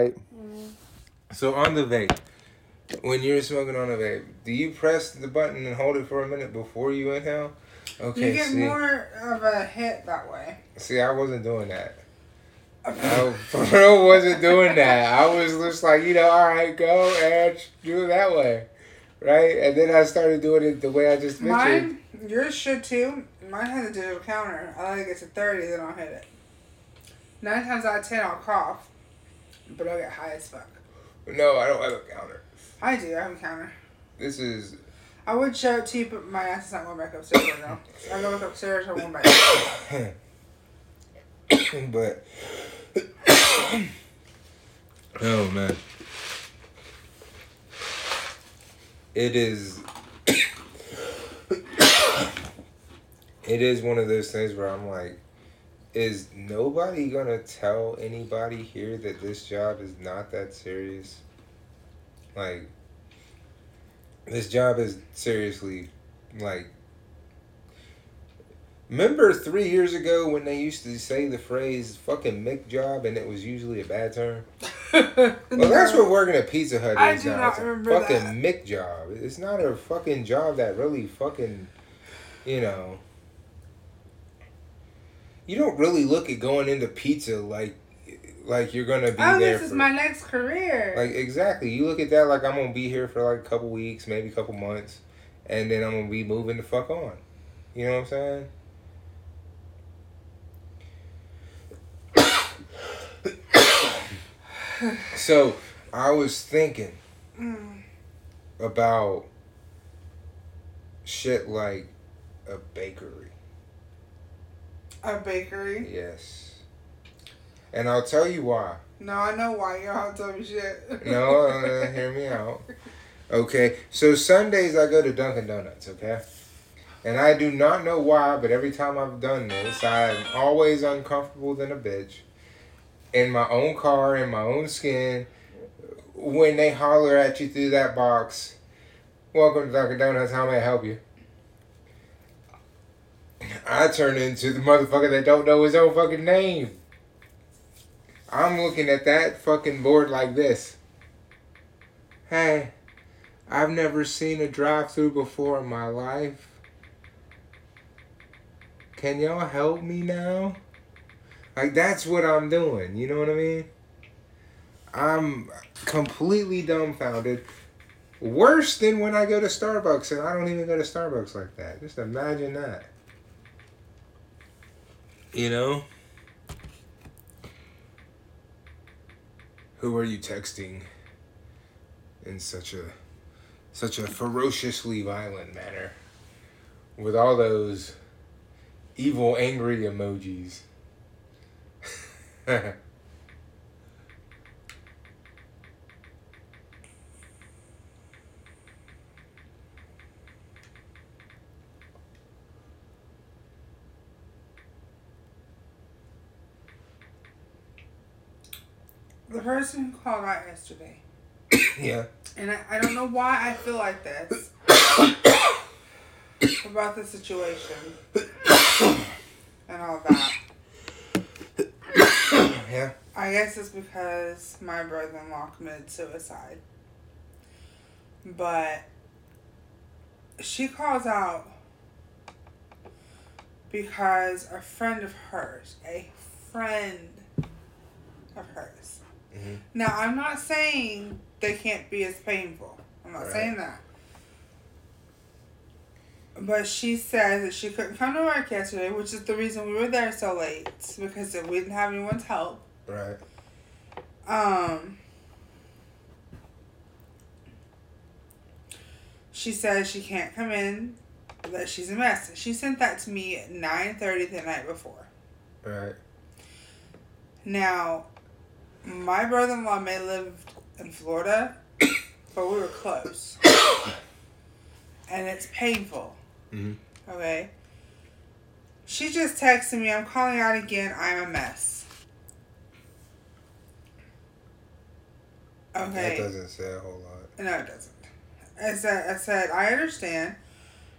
right? Mm-hmm. So on the vape, when you're smoking on a vape, do you press the button and hold it for a minute before you inhale? Okay, you get see, more of a hit that way. see, I wasn't doing that. I for real wasn't doing that. I was just like, you know, all right, go and do it that way, right? And then I started doing it the way I just mentioned. Mine, yours should too. Mine has a digital counter. I like it to 30, then I'll hit it. Nine times out of ten, I'll cough, but I'll get high as fuck. No, I don't have a counter. I do, I have a counter. This is I would show it to you, but my ass is not going back upstairs right now. I go back upstairs, I'm going back. but oh man it is it is one of those things where i'm like is nobody gonna tell anybody here that this job is not that serious like this job is seriously like Remember three years ago when they used to say the phrase "fucking McJob" and it was usually a bad term? Well, that's what working at Pizza Hut I is do now. not It's a fucking that. McJob. It's not a fucking job that really fucking, you know. You don't really look at going into pizza like, like you're gonna be Oh, there. this is for, my next career. like exactly. You look at that like I'm gonna be here for like a couple weeks, maybe a couple months, and then I'm gonna be moving the fuck on. You know what I'm saying? so I was thinking Mm. about shit like a bakery. A bakery. Yes. And I'll tell you why. No, I know why you're all tell me shit. No, uh, hear me out. Okay, so Sundays I go to Dunkin' Donuts, okay? And I do not know why, but every time I've done this, I'm always uncomfortable than a bitch. In my own car, in my own skin, when they holler at you through that box, Welcome to Dunkin' Donuts, how may I help you? I turn into the motherfucker that don't know his own fucking name. I'm looking at that fucking board like this. Hey, I've never seen a drive through before in my life. Can y'all help me now? Like, that's what I'm doing. You know what I mean? I'm completely dumbfounded. Worse than when I go to Starbucks, and I don't even go to Starbucks like that. Just imagine that. You know? Who are you texting in such a such a ferociously violent manner with all those evil angry emojis? The person who called out yesterday, yeah. and I, I don't know why I feel like this about the situation and all that. Yeah. I guess it's because my brother in law committed suicide. But she calls out because a friend of hers, a friend of hers. Mhm. Now, I'm not saying they can't be as painful. I'm not Right. saying that. But she says that she couldn't come to work yesterday, which is the reason we were there so late, because we didn't have anyone's help. Right. Um, she says she can't come in, that she's a mess. She sent that to me at nine thirty the night before. Right. Now, my brother in law may live in Florida, but we were close, and it's painful. Mhm. Okay. She just texted me. I'm calling out again. I'm a mess. Okay. That doesn't say a whole lot. No, it doesn't. I said, I said, I understand.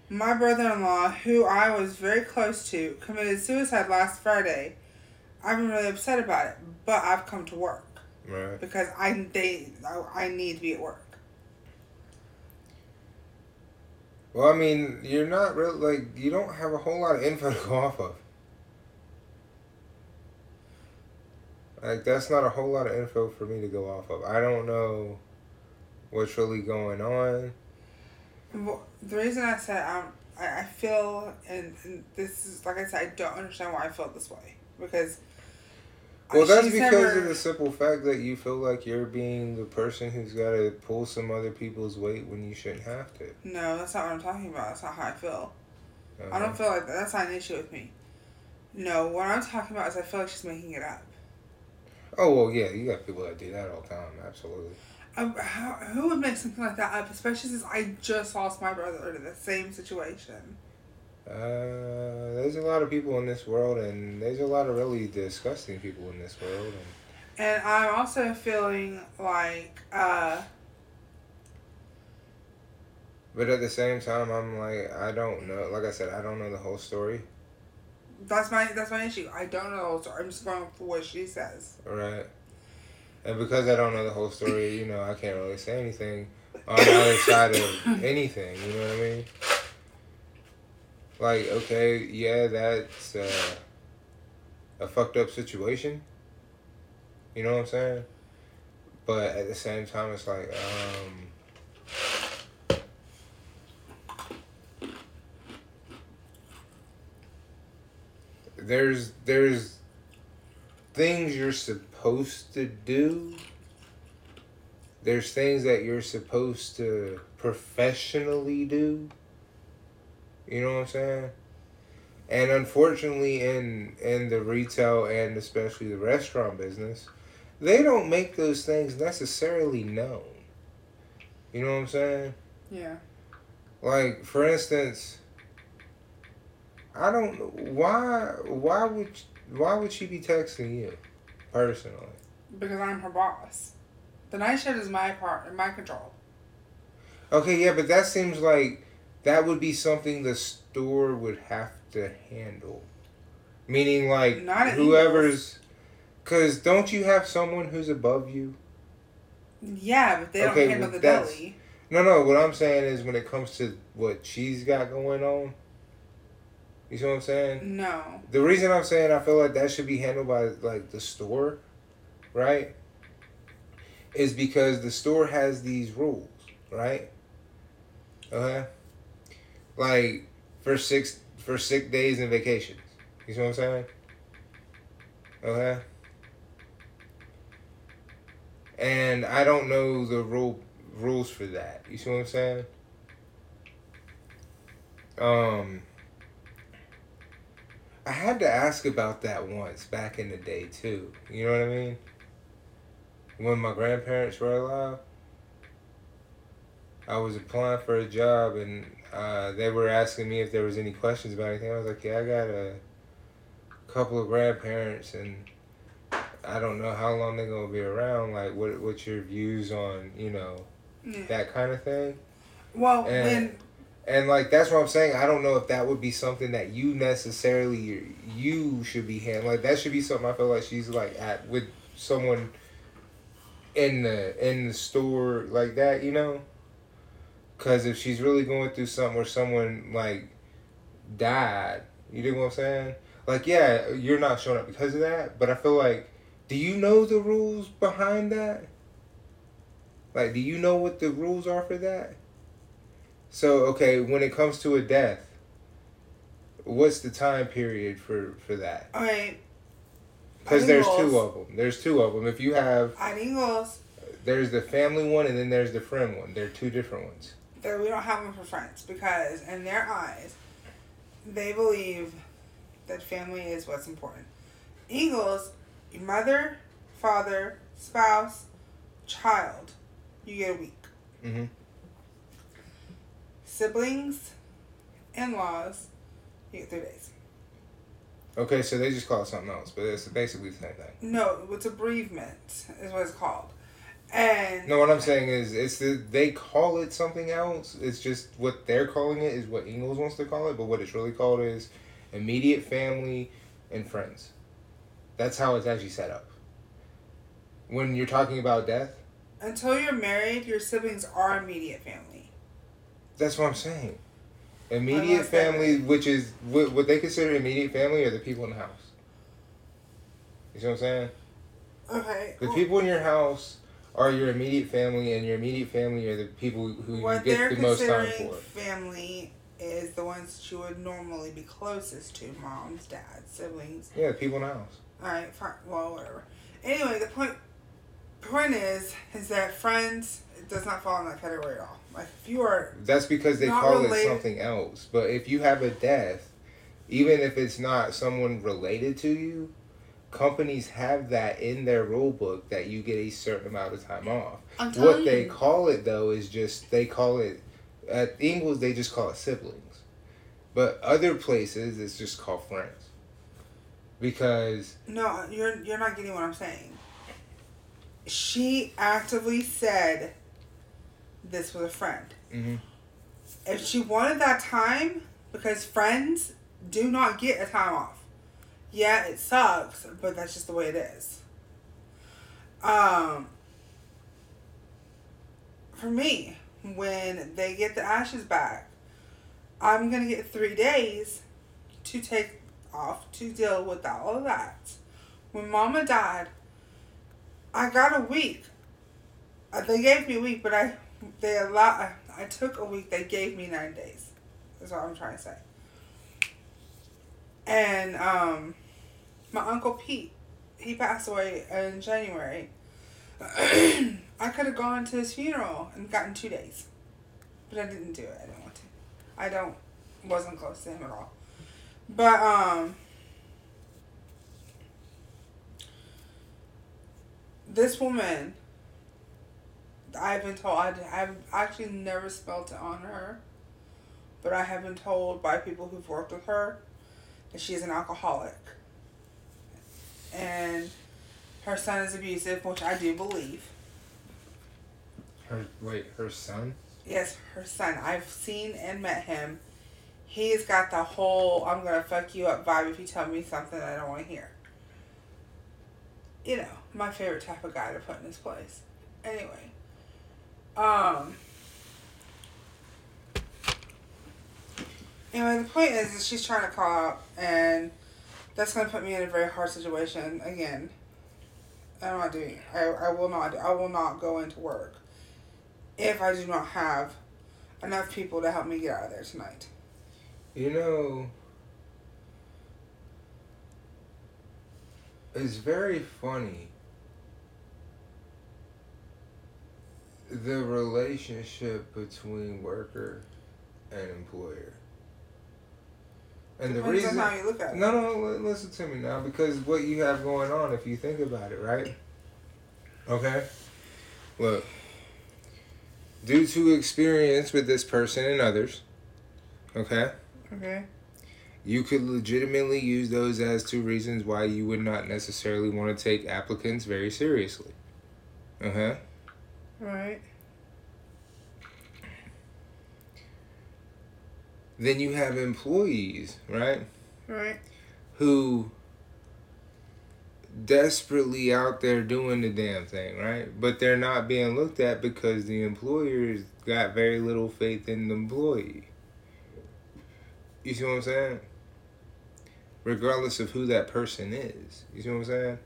My brother-in-law, who I was very close to, committed suicide last Friday. I've been really upset about it, but I've come to work. Right. because I they I, I need to be at work. Well, I mean, you're not really like you don't have a whole lot of info to go off of. Like that's not a whole lot of info for me to go off of. I don't know what's really going on. Well, the reason I said um, I, I feel, and, and this is like I said, I don't understand why I feel this way because. Well, that's she's because never- of the simple fact that you feel like you're being the person who's got to pull some other people's weight when you shouldn't have to. No, that's not what I'm talking about. That's not how I feel. I Uh-huh. don't feel like that. That's not an issue with me. No, what I'm talking about is I feel like she's making it up. Oh well, yeah, you got people that do that all the time. Absolutely. Um, how, who would make something like that up? Especially since I just lost my brother to the same situation. Uh, there's a lot of people in this world, and there's a lot of really disgusting people in this world. And And I'm also feeling like, uh, But at the same time, I'm like, I don't know. Like I said, I don't know the whole story, that's my that's my issue. I don't know the whole story. I'm just going for what she says. right? And because I don't know the whole story, you know, I can't really say anything on the other side of anything. You know what I mean? Like, okay, yeah, that's uh, a fucked up situation. You know what I'm saying? But at the same time, it's like, um, there's there's things you're supposed to do. There's things that you're supposed to professionally do. You know what I'm saying? And unfortunately in in the retail and especially the restaurant business, they don't make those things necessarily known. You know what I'm saying? Yeah. Like for instance, I don't why why would why would she be texting you personally? Because I'm her boss. The night shift is my part in my control. Okay, yeah, but that seems like that would be something the store would have to handle. Meaning like Not whoever's cuz don't you have someone who's above you? Yeah, but they don't Okay, handle well, the deli. No, no, what I'm saying is when it comes to what she's got going on, you see what I'm saying? No. The reason I'm saying I feel like that should be handled by like the store, right? Is because the store has these rules, right? Okay. Like for six for sick days and vacations. You see what I'm saying? Okay. And I don't know the rule rules for that. You see what I'm saying? Um I had to ask about that once back in the day too. You know what I mean? When my grandparents were alive, I was applying for a job and uh, they were asking me if there was any questions about anything. I was like, yeah, I got a couple of grandparents and I don't know how long they're gonna be around. Like, what what's your views on you know Yeah. that kind of thing? Well, And- And like that's what I'm saying. I don't know if that would be something that you necessarily you should be handling. Like that should be something I feel like she's like at with someone in the in the store like that, you know. Because if she's really going through something where someone like died, you know what I'm saying? Like yeah, you're not showing up because of that, but I feel like, do you know the rules behind that? Like, do you know what the rules are for that? So okay, when it comes to a death, what's the time period for for that? All right. Because there's two of them. There's two of them. If you have goals there's the family one and then there's the friend one. They're two different ones. That we don't have them for friends because in their eyes, they believe that family is what's important. Ingles, mother, father, spouse, child, you get a week. Mhm. Siblings, in laws, you get three days. Okay, so they just call it something else, but it's basically the same thing. No, it's a bereavement is what it's called. And No, what I'm saying is, it's the they call it something else. It's just what they're calling it is what Ingles wants to call it, but what it's really called is immediate family and friends. That's how it's actually set up. When you're talking about death, Until you're married, your siblings are immediate family. that's what I'm saying. Immediate that- family, which is what, what they consider immediate family, are the people in the house. You see what I'm saying? Okay. The people in your house are your immediate family, and your immediate family are the people who you what get they're the most time considering for. family is the ones that you would normally be closest to moms, dads, siblings. Yeah, people in the house. All right, fine. Well, whatever. Anyway, the point point is is that friends does not fall in that category at all. Like if you are That's because they call related. it something else. But if you have a death, even if it's not someone related to you, companies have that in their rule book that you get a certain amount of time off. What telling they you, call it though is just they call it at Ingles they just call it siblings. But other places it's just called friends. Because no, you're you're not getting what I'm saying. She actively said this was a friend. mhm, If she wanted that time, because friends do not get a time off. Yeah, it sucks, but that's just the way it is. Um, for me, when they get the ashes back, I'm gonna get three days to take off to deal with all of that. When Mama died, I got a week. Uh, They gave me a week, but I they allow I took a week. They gave me nine days. That's what I'm trying to say. And um, my uncle Pete, he passed away in January. I could have gone to his funeral and gotten two days, but I didn't do it. I didn't want to. I don't wasn't close to him at all. But um, this woman I've been told, I, I've actually never spelt it on her, but I have been told by people who've worked with her that she is an alcoholic. And her son is abusive, which I do believe. her wait, her son? Yes, her son. I've seen and met him. He's got the whole I'm gonna fuck you up vibe if you tell me something I don't want to hear. You know, my favorite type of guy to put in his place. Anyway, um. Anyway, the point is that she's trying to call out, and that's gonna put me in a very hard situation again. I'm not doing. I I will not. I will not go into work if I do not have enough people to help me get out of there tonight. You know, it's very funny the relationship between worker and employer. And the reason on how you look at it. No, no, listen to me now because what you have going on if you think about it, right? Okay? Look, due to experience with this person and others, okay? Okay. You could legitimately use those as two reasons why you would not necessarily want to take applicants very seriously. Uh huh. Right. Then you have employees, right? Right. Who desperately out there doing the damn thing, right? But they're not being looked at because the employers got very little faith in the employee. You see what I'm saying? Regardless of who that person is. You see what I'm saying?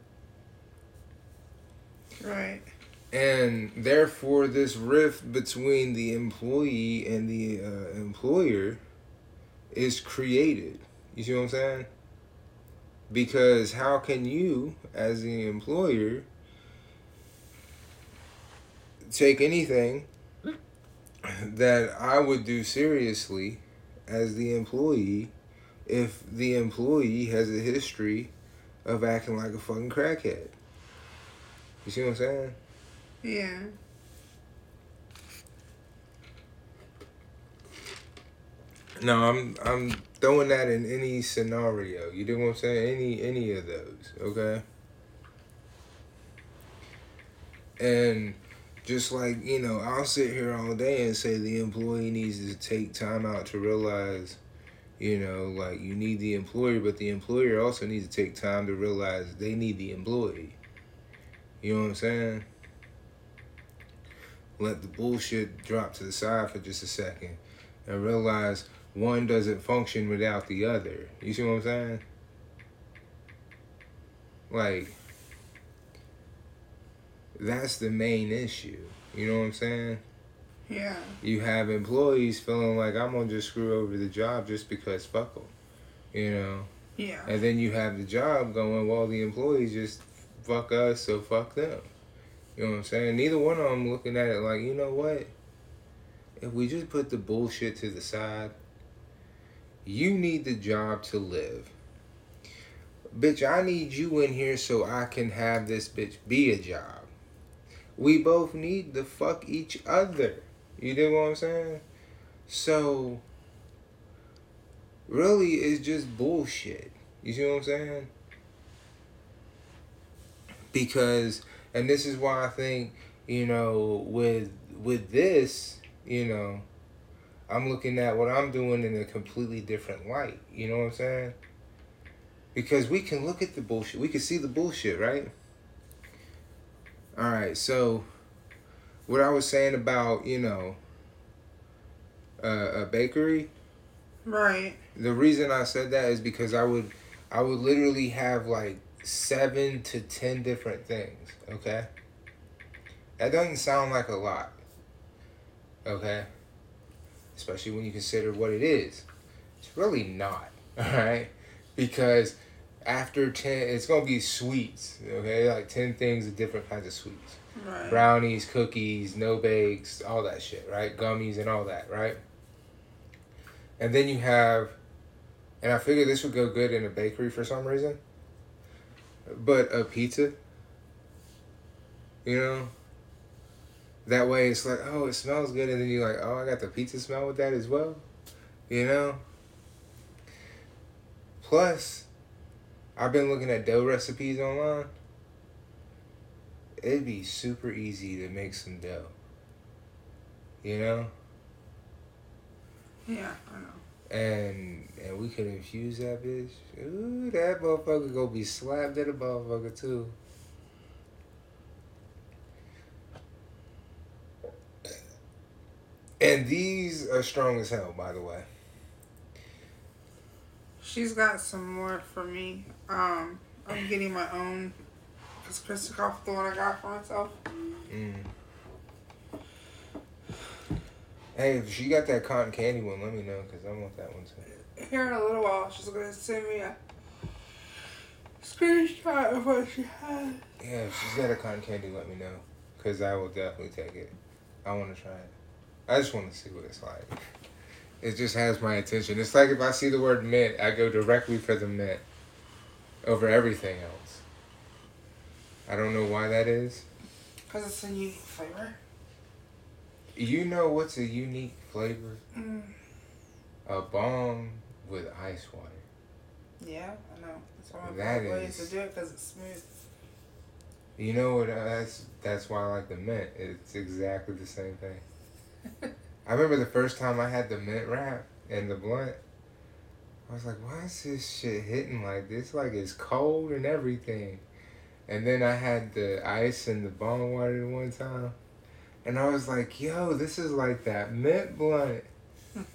Right. and therefore this rift between the employee and the uh, employer is created. You see what i'm saying? Because how can you as the employer take anything that i would do seriously as the employee if the employee has a history of acting like a fucking crackhead? You see what i'm saying? Yeah. No, I'm I'm throwing that in any scenario. You know what I'm saying? Any any of those, okay? And just like, you know, I'll sit here all day and say the employee needs to take time out to realize, you know, like you need the employer, but the employer also needs to take time to realize they need the employee. You know what I'm saying? Let the bullshit drop to the side for just a second and realize one doesn't function without the other. You see what I'm saying? Like, that's the main issue. You know what I'm saying? Yeah. You have employees feeling like I'm gonna just screw over the job just because fuck them. You know? Yeah. And then you have the job going, well, the employees just fuck us, so fuck them. You know what I'm saying? Neither one of them looking at it like, you know what? If we just put the bullshit to the side, you need the job to live. Bitch, I need you in here so I can have this bitch be a job. We both need to fuck each other. You dig what I'm saying? So, really, it's just bullshit. You see what I'm saying? Because, and this is why I think, you know, with with this, you know, I'm looking at what I'm doing in a completely different light. You know what I'm saying? Because we can look at the bullshit. We can see the bullshit, right? All right, so what I was saying about, you know, uh, a bakery, Right. the reason I said that is because I would I would literally have like 7 to 10 different things, okay? That doesn't sound like a lot. Okay? Especially when you consider what it is. It's really not, all right? Because after 10 it's going to be sweets, okay? Like 10 things of different kinds of sweets Right. brownies, cookies, no bakes, all that shit, right? Gummies and all that, right? And then you have, and I figured this would go good in a bakery for some reason, but a pizza, you know? That way it's like, oh, it smells good, and then you're like, oh, I got the pizza smell with that as well, you know? Plus, I've been looking at dough recipes online it'd be super easy to make some dough. You know? Yeah, I know. And and we could infuse that bitch. Ooh, that motherfucker gonna be slapped at a motherfucker too. And these are strong as hell, by the way. She's got some more for me. Um, I'm getting my own. Cause Chris took off the one I got for myself. Mm. Hey, if she got that cotton candy one, let me know, because I want that one too. Here in a little while, she's gonna send me a screenshot of what she has. Yeah, if she's got a cotton candy, let me know. Because I will definitely take it. I want to try it. I just want to see what it's like. It just has my attention. It's like if I see the word mint, I go directly for the mint over everything else. I don't know why that is. Cause it's a unique flavor. You know what's a unique flavor? Mm. A bomb with ice water. Yeah, I know. That's one of That ways is- to do it. Cause it's smooth. You know what? uh, That's that's why I like the mint. It's exactly the same thing. I remember the first time I had the mint wrap and the blunt. I was like, why is this shit hitting like this? Like it's cold and everything. And then I had the ice and the bong water one time. And I was like, yo, this is like that mint blunt.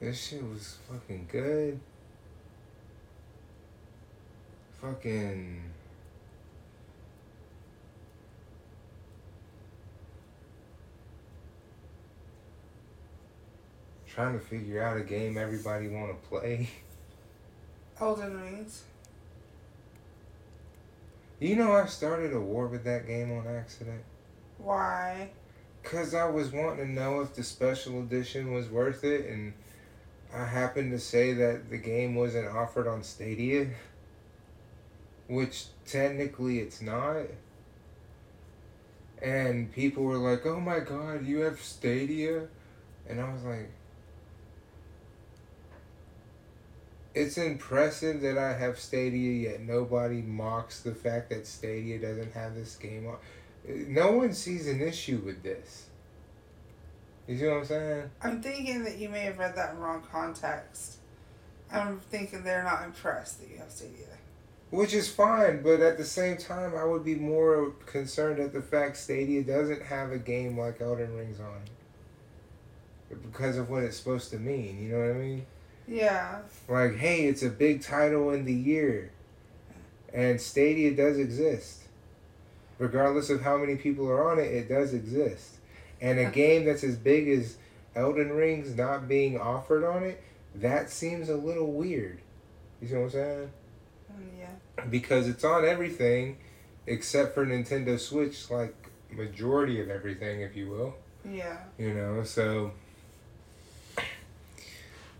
this shit was fucking good. Fucking. Trying to figure out a game everybody want to play. Elden Rings. You know, I started a war with that game on accident. Why? Cause I was wanting to know if the special edition was worth it, and I happened to say that the game wasn't offered on Stadia, which technically it's not. And people were like, "Oh my God, you have Stadia," and I was like, "It's impressive that I have Stadia, yet nobody mocks the fact that Stadia doesn't have this game on." No one sees an issue with this. You see what I'm saying? I'm thinking that you may have read that in wrong context. I'm thinking they're not impressed that you have Stadia. Which is fine, but at the same time, I would be more concerned at the fact Stadia doesn't have a game like Elden Rings on it. Because of what it's supposed to mean, you know what I mean? Yeah. Like, hey, it's a big title in the year. And Stadia does exist. Regardless of how many people are on it, it does exist. And a game that's as big as Elden Rings not being offered on it, that seems a little weird. You see what I'm saying? Mm, Yeah. because it's on everything except for Nintendo Switch, like majority of everything, if you will. Yeah. You know, so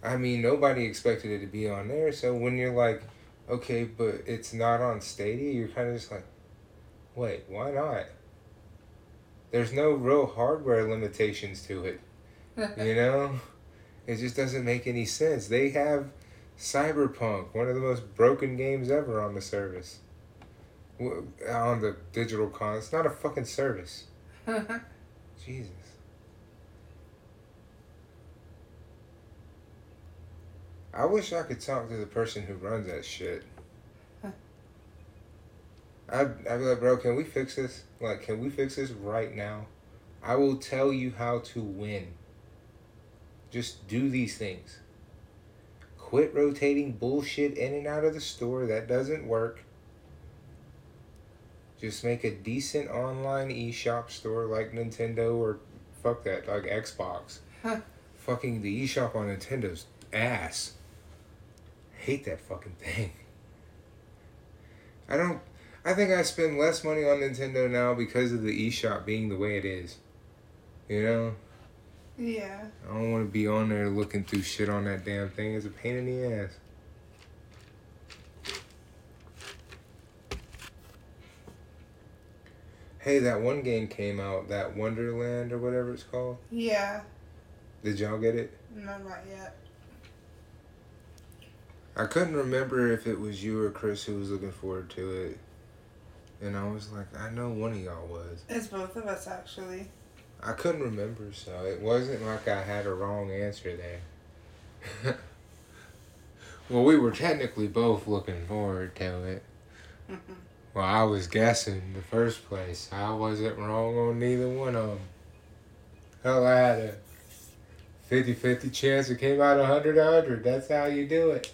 I mean, nobody expected it to be on there. So when you're like, okay, but it's not on Stadia, you're kind of just like, wait, why not? There's no real hardware limitations to it. You know, it just doesn't make any sense. They have Cyberpunk, one of the most broken games ever on the service. On the digital con, it's not a fucking service. Jesus. I wish I could talk to the person who runs that shit. I'd, I'd be like, bro, can we fix this? Like, can we fix this right now? I will tell you how to win. Just do these things. Quit rotating bullshit in and out of the store. That doesn't work. Just make a decent online eShop store like Nintendo or fuck that, like Xbox. Huh. Fucking the eShop on Nintendo's ass. Hate that fucking thing. I don't. I think I spend less money on Nintendo now because of the eShop being the way it is. You know? yeah. I don't want to be on there looking through shit on that damn thing. It's a pain in the ass. Hey, that one game came out, that Wonderland or whatever it's called. Yeah. Did y'all get it? No, not yet. I couldn't remember if it was you or Chris who was looking forward to it. And I was like, I know one of y'all was. It's both of us actually. I couldn't remember, so it wasn't like I had a wrong answer there. well, we were technically both looking forward to it. Well, I was guessing in the first place. I wasn't wrong on neither one of them. Hell, I had a 50 50 chance it came out 100 100. That's how you do it.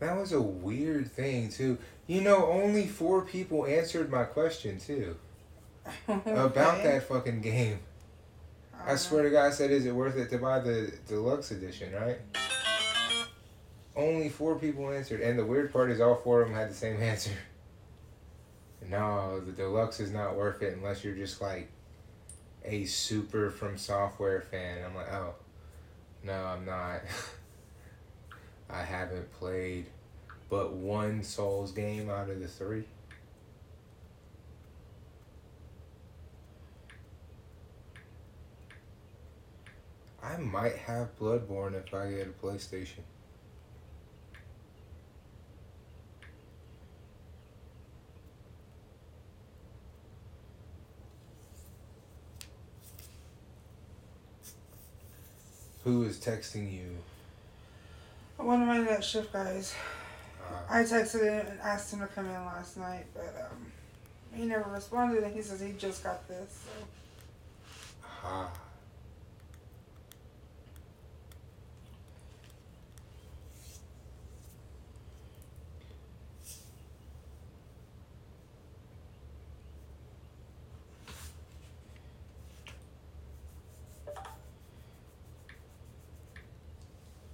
That was a weird thing, too. You know, only four people answered my question, too, about that fucking game. I uh-huh. swear to God, I said, is it worth it to buy the deluxe edition, right? Only four people answered, and the weird part is all four of them had the same answer. No, the deluxe is not worth it unless you're just like a super FromSoftware fan. I'm like, oh, no, I'm not. I haven't played but one Souls game out of the three. I might have Bloodborne if I get a PlayStation. Who is texting you? One of my night shift guys. Uh, I texted him and asked him to come in last night, but um, he never responded, and he says he just got this. So. ha.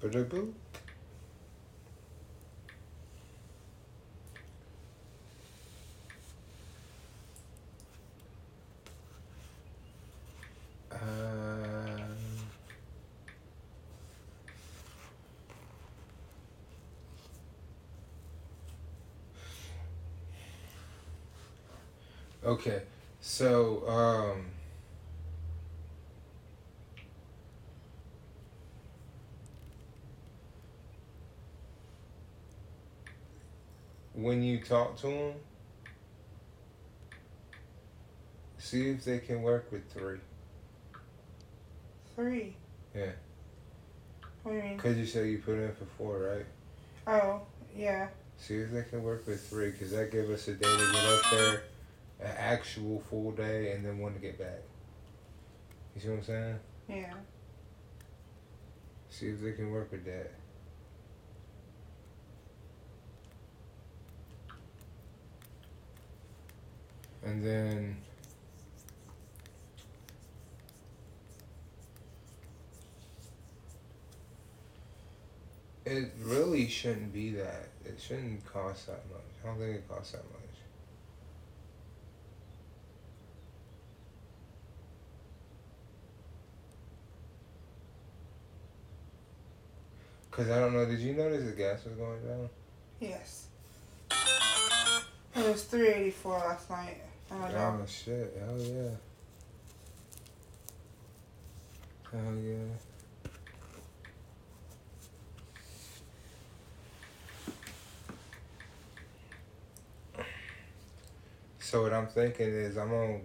Ba-da-boo. Okay, so um, when you talk to them, See if they can work with three. Three. Yeah. What do you mean? Cause you said you put in for four, right? Oh, yeah. See if they can work with three, cause that give us a day to get up there, an actual full day, and then one to get back. You see what I'm saying? Yeah. See if they can work with that. And then it really shouldn't be that. It shouldn't cost that much. I don't think it costs that much. Cause I don't know. Did you notice the gas was going down? Yes. It was 384 last night. Oh. Oh shit! Hell yeah! Hell yeah! So what I'm thinking is I'm on.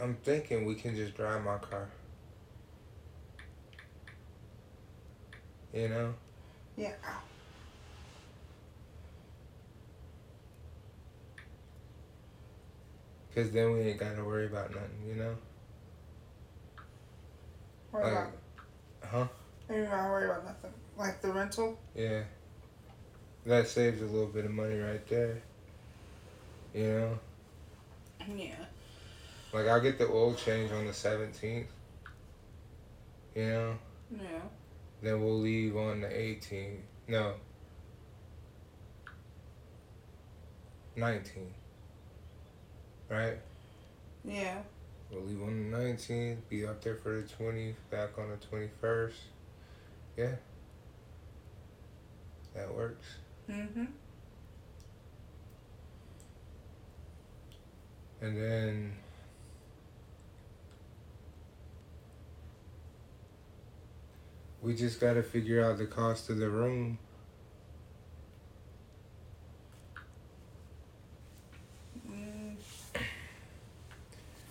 I'm thinking we can just drive my car. You know. Yeah. Cause then we ain't gotta worry about nothing, you know. Worry Like, about. huh? I don't worry about nothing. Like the rental. Yeah. That saves a little bit of money right there. You know? Yeah. Like I'll get the oil change on the seventeenth. You know? Yeah. Then we'll leave on the eighteenth. No. Nineteenth. Right? Yeah. We'll leave on the nineteenth, be up there for the twentieth, back on the twenty first. Yeah. That works. Mhm. And then we just got to figure out the cost of the room. Mm.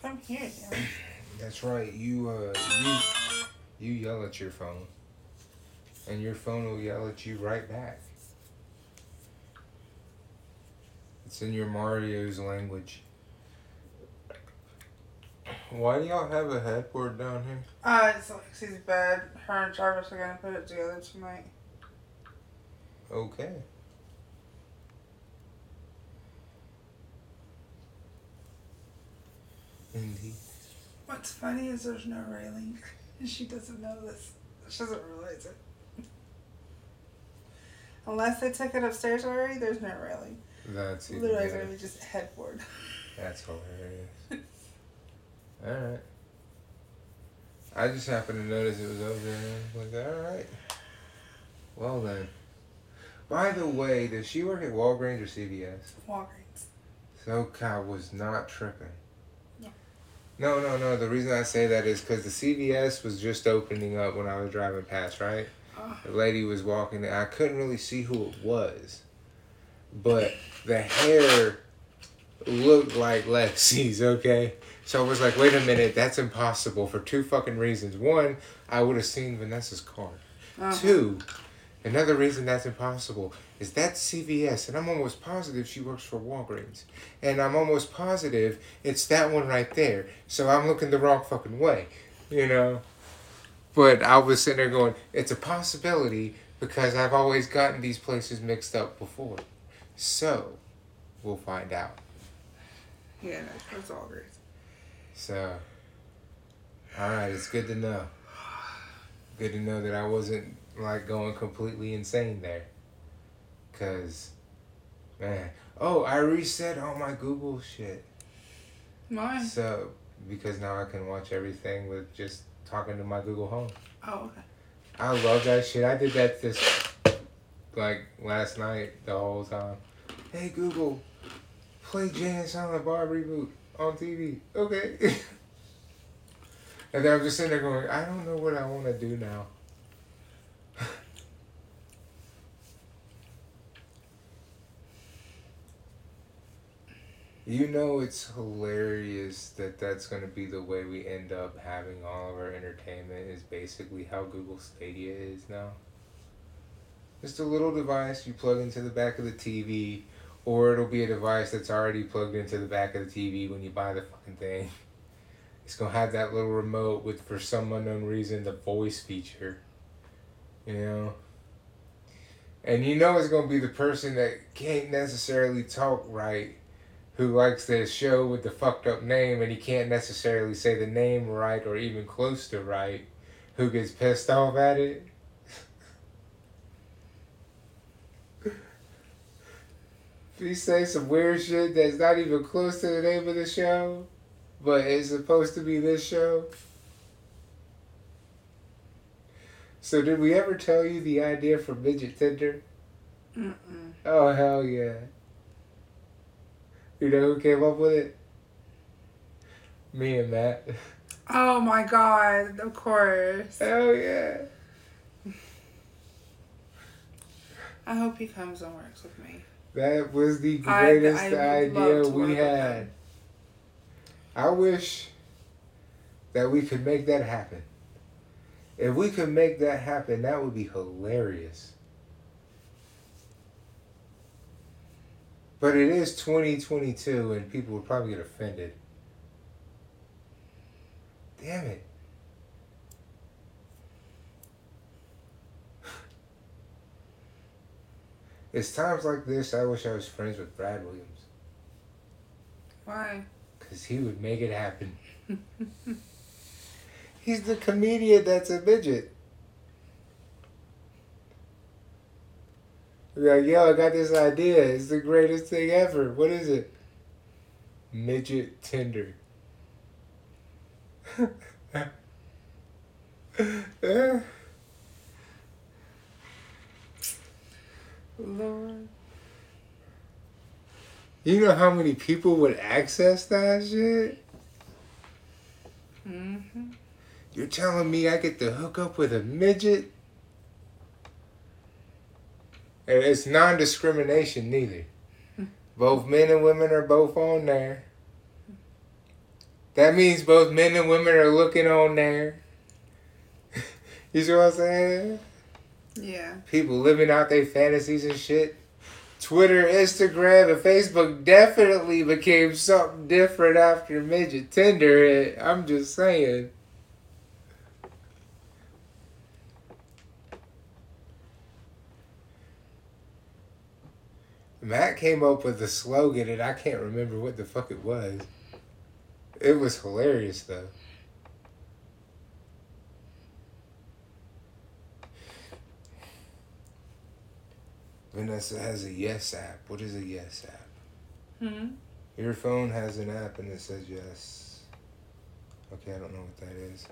Come here, Dylan. That's right. You uh you you yell at your phone. And your phone will yell at you right back. It's in your Mario's language. Why do y'all have a headboard down here? Uh, it's Lexi's bed. Her and Jarvis are gonna put it together tonight. Okay. Indeed. What's funny is there's no railing. She doesn't know this. She doesn't realize it. Unless they took it upstairs already, there's no railing. That's Literally better. gonna be just headboard. That's hilarious. alright. I just happened to notice it was over there. I was like, alright. Well then. By the way, does she work at Walgreens or CVS? Walgreens. So Kyle was not tripping. Yeah. No, no, no. The reason I say that is because the CVS was just opening up when I was driving past, right? Oh. The lady was walking. I couldn't really see who it was. But the hair looked like Lexi's, okay? So I was like, wait a minute, that's impossible for two fucking reasons. One, I would have seen Vanessa's car. Uh-huh. Two, another reason that's impossible is that CVS, and I'm almost positive she works for Walgreens. And I'm almost positive it's that one right there. So I'm looking the wrong fucking way, you know? But I was sitting there going, it's a possibility because I've always gotten these places mixed up before. So, we'll find out. Yeah, that's it's Walgreens. So, alright, it's good to know. Good to know that I wasn't like going completely insane there. Cause, man. Oh, I reset all my Google shit. Mine. So, because now I can watch everything with just talking to my Google Home. Oh, okay. I love that shit. I did that this, like, last night the whole time. Hey, Google, play Jay and Silent Bob reboot on TV. Okay. and then I'm just sitting there going, I don't know what I want to do now. You know, it's hilarious that that's going to be the way we end up having all of our entertainment, is basically how Google Stadia is now. Just a little device you plug into the back of the TV, or it'll be a device that's already plugged into the back of the TV when you buy the fucking thing. It's gonna have that little remote with, for some unknown reason, the voice feature. You know? And you know it's gonna be the person that can't necessarily talk right who likes the show with the fucked up name and he can't necessarily say the name right or even close to right who gets pissed off at it. You say some weird shit that's not even close to the name of the show, but it's supposed to be this show. So did we ever tell you the idea for midget Tinder? Mm-mm. Oh hell yeah. You know who came up with it? Me and Matt. Oh my god, of course. Hell yeah. I hope he comes and works with me. That was the greatest I love idea we had. I wish that we could make that happen. If we could make that happen, that would be hilarious. But it is 2022 and people would probably get offended. Damn it. It's times like this I wish I was friends with Brad Williams. Why? Because he would make it happen. He's the comedian that's a midget. Be like, yo, I got this idea. It's the greatest thing ever. What is it? Midget Tinder. Eh. Lord. you know how many people would access that shit? Mm-hmm. You're telling me I get to hook up with a midget? And it's non discrimination neither. Both men and women are both on there. That means both men and women are looking on there. you see what I'm saying? Yeah. People living out their fantasies and shit. Twitter, Instagram, and Facebook definitely became something different after midget Tinder. I'm just saying. Matt came up with a slogan and I can't remember what the fuck it was. It was hilarious though. Vanessa has a yes app. What is a yes app? Hmm. Your phone has an app and it says yes. Okay, I don't know what that is.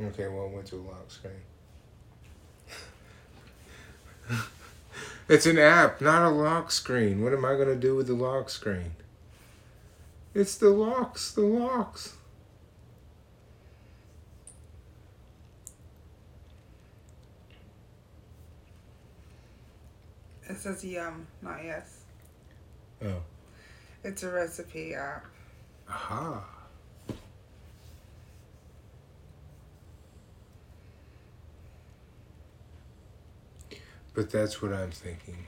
Okay, well, it went to a lock screen. it's an app, not a lock screen. What am I going to do with the lock screen? It's the locks, the locks. It says yum, not yes. Oh. It's a recipe app. Aha. But that's what I'm thinking.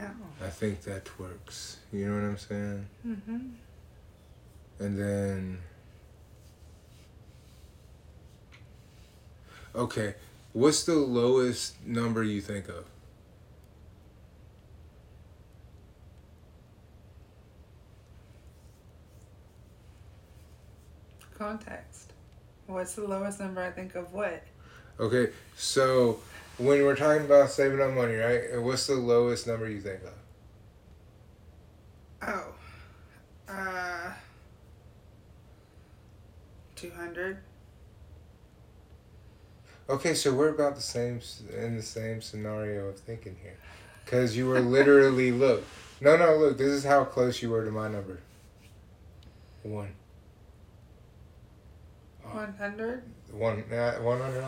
Oh. I think that works. You know what I'm saying? Mm-hmm. And then. Okay, what's the lowest number you think of? Context. What's the lowest number I think of what? Okay, so when we're talking about saving up money, right? What's the lowest number you think of? Oh. Uh. 200? Okay, so we're about the same in the same scenario of thinking here, because you were literally look. No, no, look. This is how close you were to my number. One. 100? One. Uh, one hundred.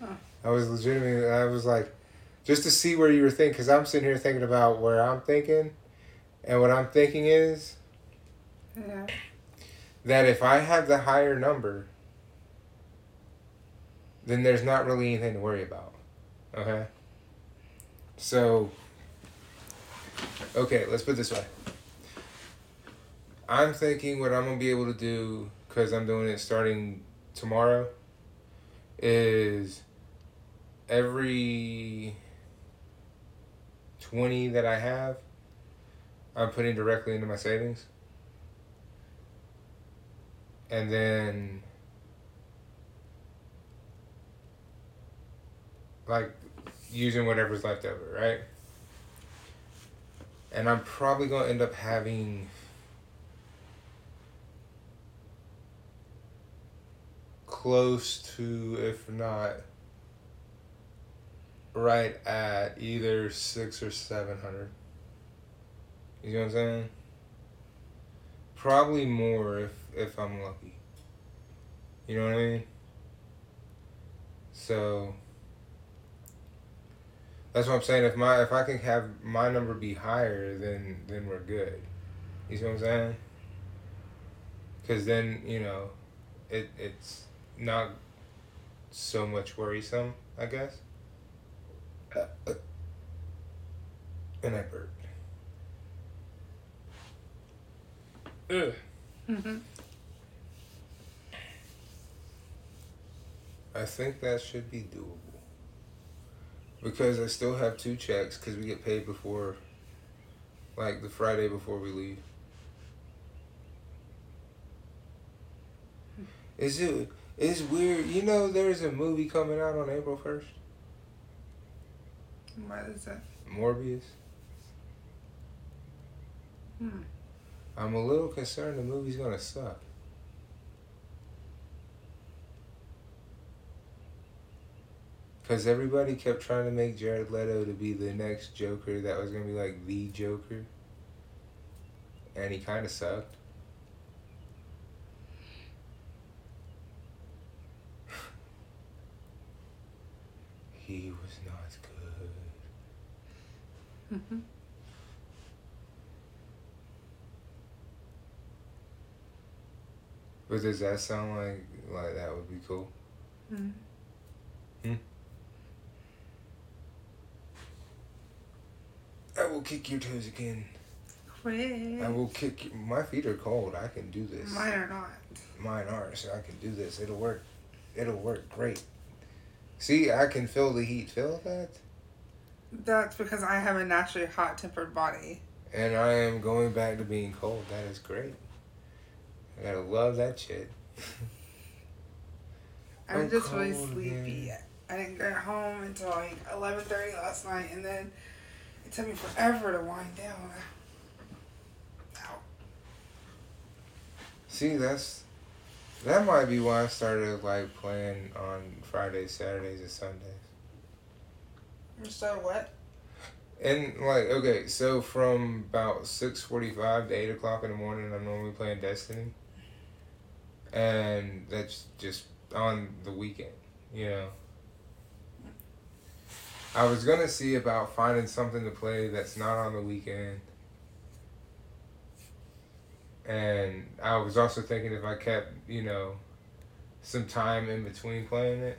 Huh. I was legitimately. I was like, just to see where you were thinking, because I'm sitting here thinking about where I'm thinking, And what I'm thinking is Yeah. that if I have the higher number, then there's not really anything to worry about. Okay? So, okay, let's put it this way. I'm thinking what I'm going to be able to do, because I'm doing it starting tomorrow, is every 20 that I have, I'm putting directly into my savings. And then, like, using whatever's left over, right? And I'm probably going to end up having close to, if not right at either six or seven hundred. You know what I'm saying? Probably more if if I'm lucky. You know what I mean? So that's what I'm saying. If my if I can have my number be higher, then then we're good. You see what I'm saying? Because then you know, it it's not so much worrisome. I guess. Uh, uh, and I burped. Ugh. Mm-hmm. I think that should be doable. Because I still have two checks because we get paid before, like the Friday before we leave. Is it? It's weird. You know, there's a movie coming out on April first. What is that? Morbius. Hmm. I'm a little concerned the movie's gonna suck. Cause everybody kept trying to make Jared Leto to be the next Joker that was gonna be like the Joker. And he kinda sucked. He was not good. Mm-hmm. But does that sound like like that would be cool? Mm. I will kick your toes again. Quit. I will kick. You. My feet are cold. I can do this. Mine are not. Mine are, so I can do this. It'll work. It'll work great. See, I can feel the heat. Feel that? That's because I have a naturally hot tempered body. And I am going back to being cold. That is great. I gotta love that shit. I'm I'm just really sleepy. again. I didn't get home until like eleven thirty last night, and then it took me forever to wind down. Ow. See, that's that might be why I started like playing on Fridays, Saturdays, and Sundays. So what? And like, okay, so from about six forty-five to eight o'clock in the morning, I'm normally playing Destiny, and that's just on the weekend, you know. I was gonna see about finding something to play that's not on the weekend, and I was also thinking if I kept, you know, some time in between playing it,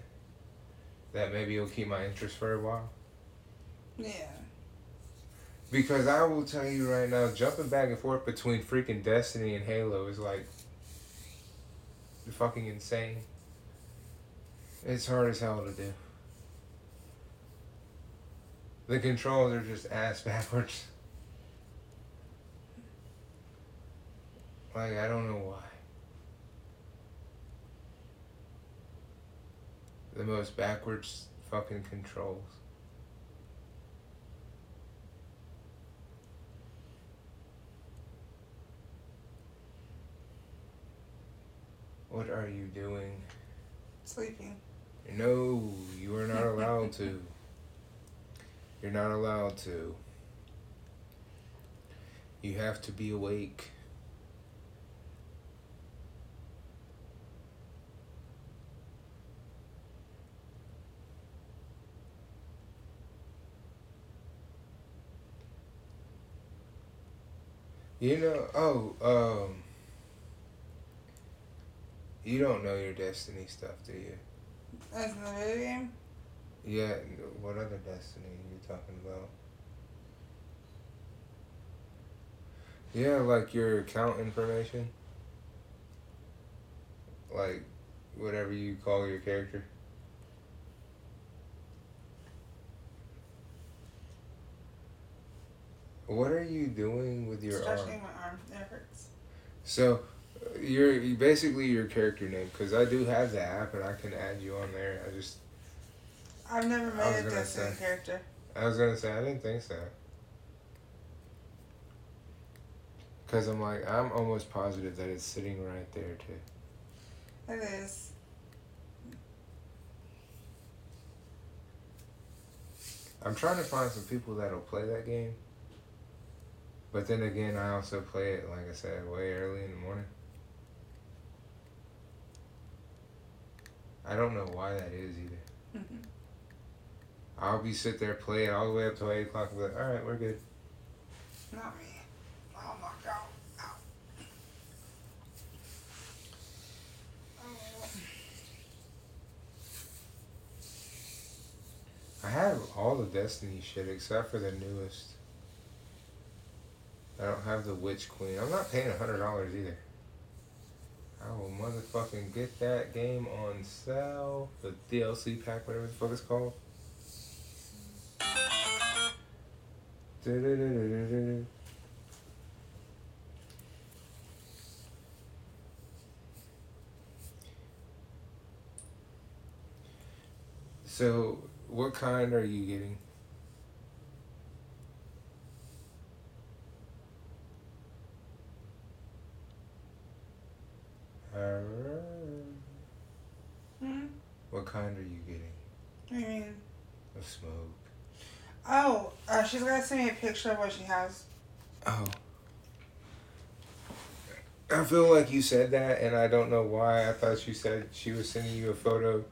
that maybe it'll keep my interest for a while. Yeah. Because I will tell you right now, jumping back and forth between freaking Destiny and Halo is like fucking insane. It's hard as hell to do. The controls are just ass backwards. Like, I don't know why. The most backwards fucking controls. What are you doing? Sleeping. No, you are not allowed to. You're not allowed to. You have to be awake. You know, oh, um, you don't know your Destiny stuff, do you? As in the video game? Yeah, what other Destiny are you talking about? Yeah, like your account information. Like, whatever you call your character. What are you doing with your arm? Stretching my arm. It hurts. So, you're basically your character name because I do have the app and I can add you on there. I just I've never made a Destiny character. I was gonna say I didn't think so. Cause I'm like I'm almost positive that it's sitting right there too. It is. I'm trying to find some people that'll play that game. But then again, I also play it like I said way early in the morning. I don't know why that is either. Mm-hmm. I'll be sit there play it all the way up till eight o'clock. And be like, all right, we're good. Not me. Oh my god. Ow. Oh. I have all the Destiny shit except for the newest. I don't have the Witch Queen. I'm not paying a hundred dollars either. I will motherfucking get that game on sale. The DLC pack, whatever the fuck it's called. So, what kind are you getting? Hmm? What kind are you getting? You mean? Of smoke. Oh, uh, she's gonna send me a picture of what she has. Oh. I feel like you said that, and I don't know why. I thought you said she was sending you a photo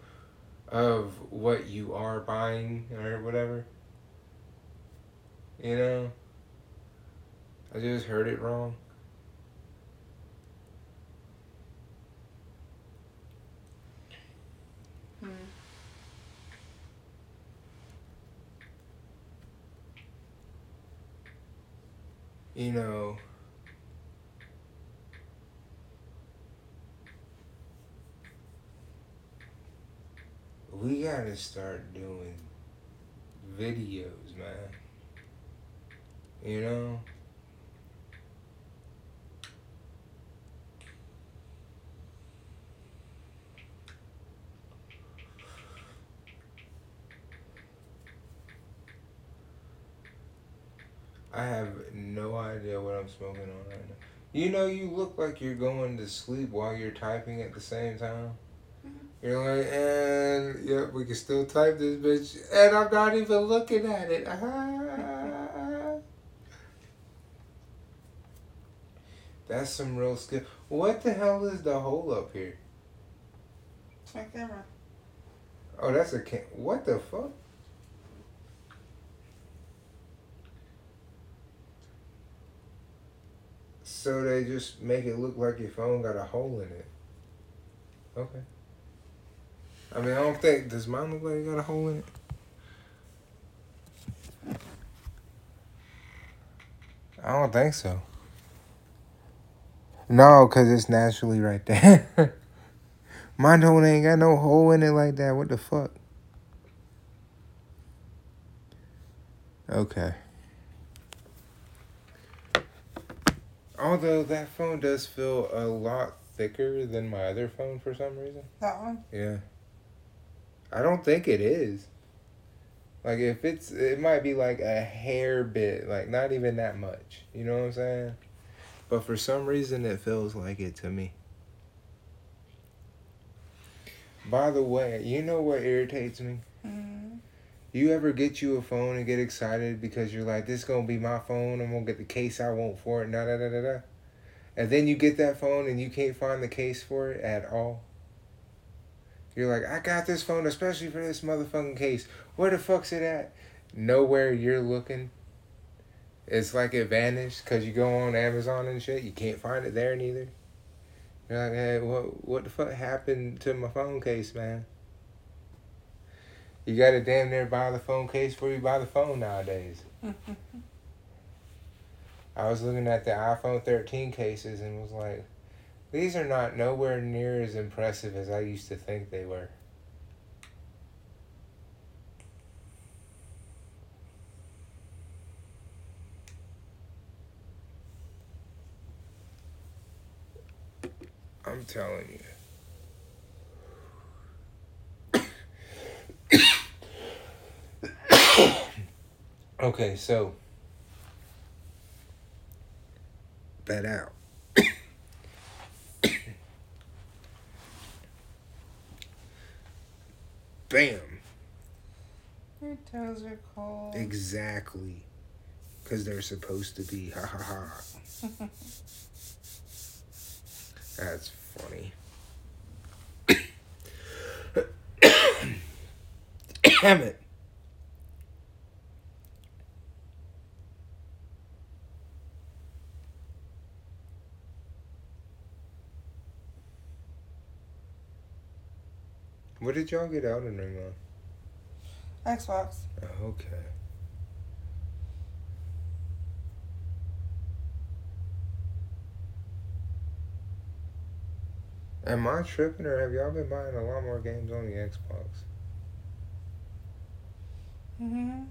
of what you are buying or whatever. You know? I just heard it wrong. You know. We gotta start doing videos, man. You know? I have no idea what I'm smoking on right now. You know, you look like you're going to sleep while you're typing at the same time. You're like, and yep, we can still type this bitch, and I'm not even looking at it. Ah. That's some real skill. What the hell is the hole up here? My camera. Oh, that's a can. What the fuck? So they just make it look like your phone got a hole in it. Okay. I mean, I don't think does mine look like it got a hole in it? I don't think so. No, cause it's naturally right there. Mine don't ain't got no hole in it like that. What the fuck? Okay. Although that phone does feel a lot thicker than my other phone for some reason. That one? Yeah. I don't think it is. Like if it's it might be like a hair bit, like not even that much. You know what I'm saying? But for some reason it feels like it to me. By the way, you know what irritates me? Mm. You ever get you a phone and get excited because you're like, this is gonna be my phone, I'm gonna get the case I want for it, da da da da da. And then you get that phone and you can't find the case for it at all. You're like, I got this phone especially for this motherfucking case. Where the fuck's it at? Nowhere you're looking. It's like it vanished because you go on Amazon and shit. You can't find it there neither. You're like, hey, what what the fuck happened to my phone case, man? You gotta damn near buy the phone case before you buy the phone nowadays. I was looking at the iPhone 13 cases and was like, these are not nowhere near as impressive as I used to think they were. I'm telling you. okay, so that out. Bam. Your toes are cold. Exactly. Because they're supposed to be. Ha ha ha. That's funny. Damn it. What did y'all get Elden Ring on? Xbox. Oh, okay. Am I tripping or have y'all been buying a lot more games on the Xbox? Mm-hmm.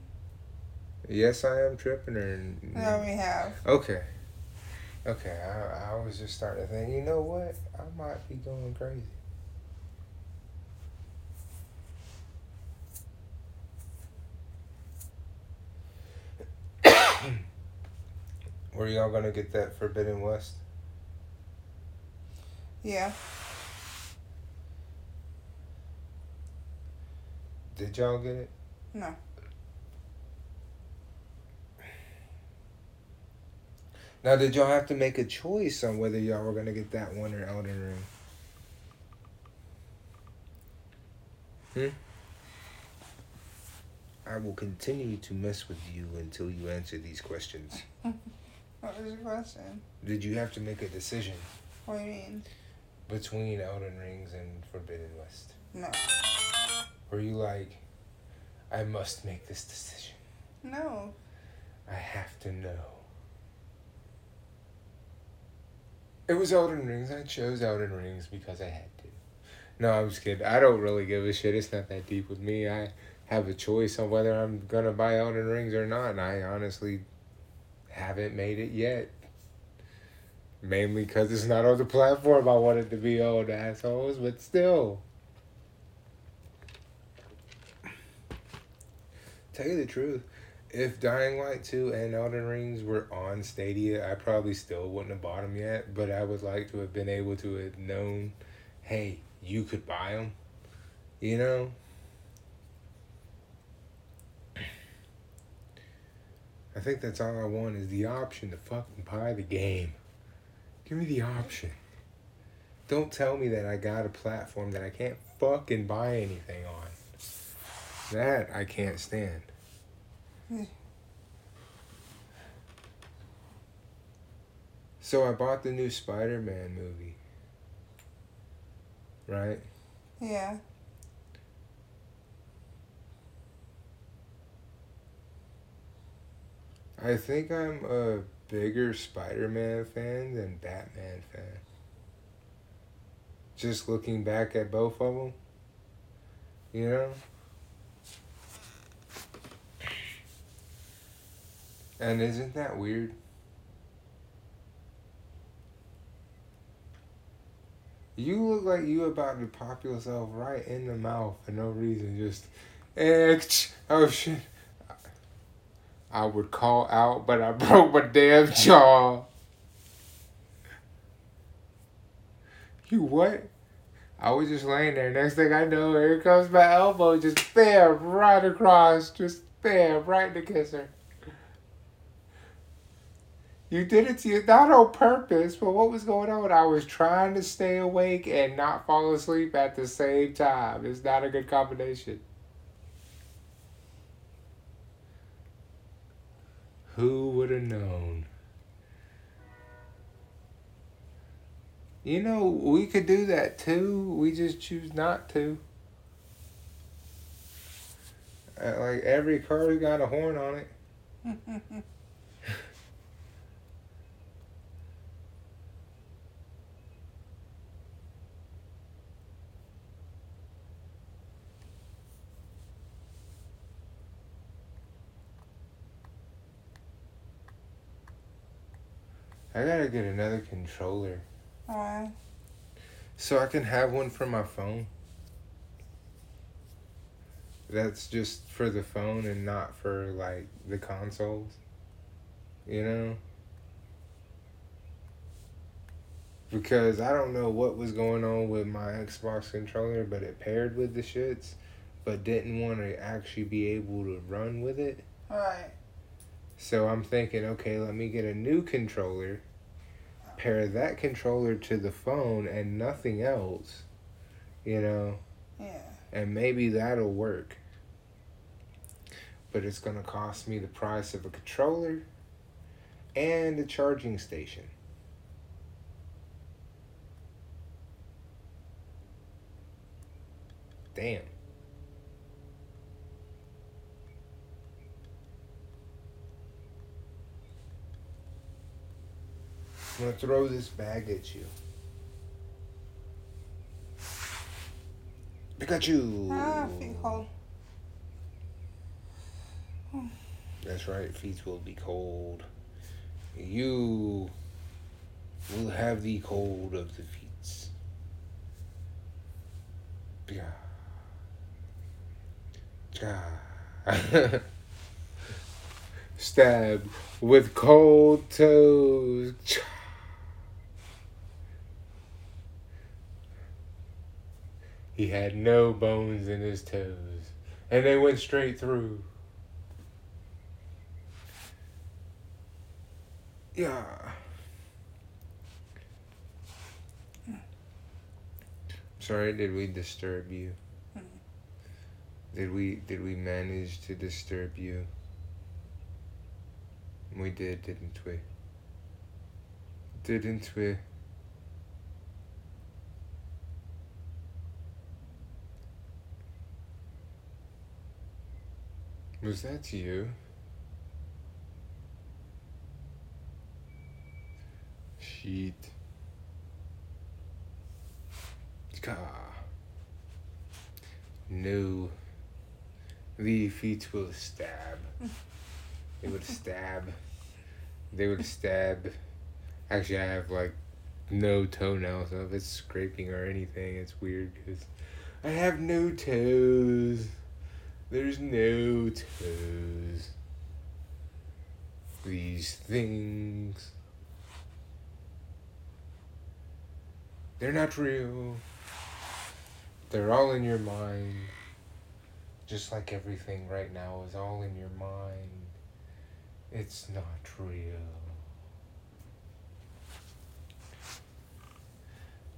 Yes, I am tripping or. No, we have. Okay. Okay, I, I was just starting to think, you know what? I might be going crazy. Were y'all gonna get that Forbidden West? Yeah. Did y'all get it? No. Now, did y'all have to make a choice on whether y'all were gonna get that one or Elden Ring? Hmm. I will continue to mess with you until you answer these questions. What was your question? Did you have to make a decision What do you mean? between Elden Rings and Forbidden West? No. Were you like, I must make this decision? No. I have to know. It was Elden Rings. I chose Elden Rings because I had to. No, I'm just kidding. I don't really give a shit. It's not that deep with me. I have a choice on whether I'm gonna buy Elden Rings or not, and I honestly haven't made it yet. Mainly because it's not on the platform I wanted to be on, assholes, but still. Tell you the truth, if Dying Light 2 and Elden Rings were on Stadia, I probably still wouldn't have bought them yet, but I would like to have been able to have known, hey, you could buy them. You know? I think that's all I want is the option to fucking buy the game. Give me the option. Don't tell me that I got a platform that I can't fucking buy anything on. That I can't stand. So I bought the new Spider Man movie. Right? Yeah. I think I'm a bigger Spider Man fan than Batman fan. Just looking back at both of them, you know? And isn't that weird? You look like you about to pop yourself right in the mouth for no reason. Just, eh, oh shit. I would call out, but I broke my damn jaw. You what? I was just laying there. Next thing I know, here comes my elbow, just bam, right across, just bam, right in the kisser. You did it to you, not on purpose, but what was going on? I was trying to stay awake and not fall asleep at the same time. It's not a good combination. Who would have known? You know, we could do that too. We just choose not to. Uh, like every car's got a horn on it. I gotta get another controller Why? so I can have one for my phone. That's just for the phone and not for like the consoles. You know? Because I don't know what was going on with my Xbox controller, but it paired with the shits, but didn't want to actually be able to run with it. Right. So I'm thinking, okay, let me get a new controller, pair that controller to the phone and nothing else, you know, Yeah. and maybe that'll work. But it's going to cost me the price of a controller and a charging station. Damn. I'm gonna throw this bag at you. Pikachu. Ah, feet cold. That's right, feet will be cold. You will have the cold of the feet. Yeah. With cold toes. He had no bones in his toes, and they went straight through. Yeah. Sorry, did we disturb you? Did we did we manage to disturb you? We did, didn't we? Didn't we? Was that you? Sheet. Ka. No. The feet will stab. They would stab. They would stab. Actually, I have like no toenails, so if it's scraping or anything, it's weird because I have no toes. There's no toes. These things. They're not real. They're all in your mind. Just like everything right now is all in your mind. It's not real.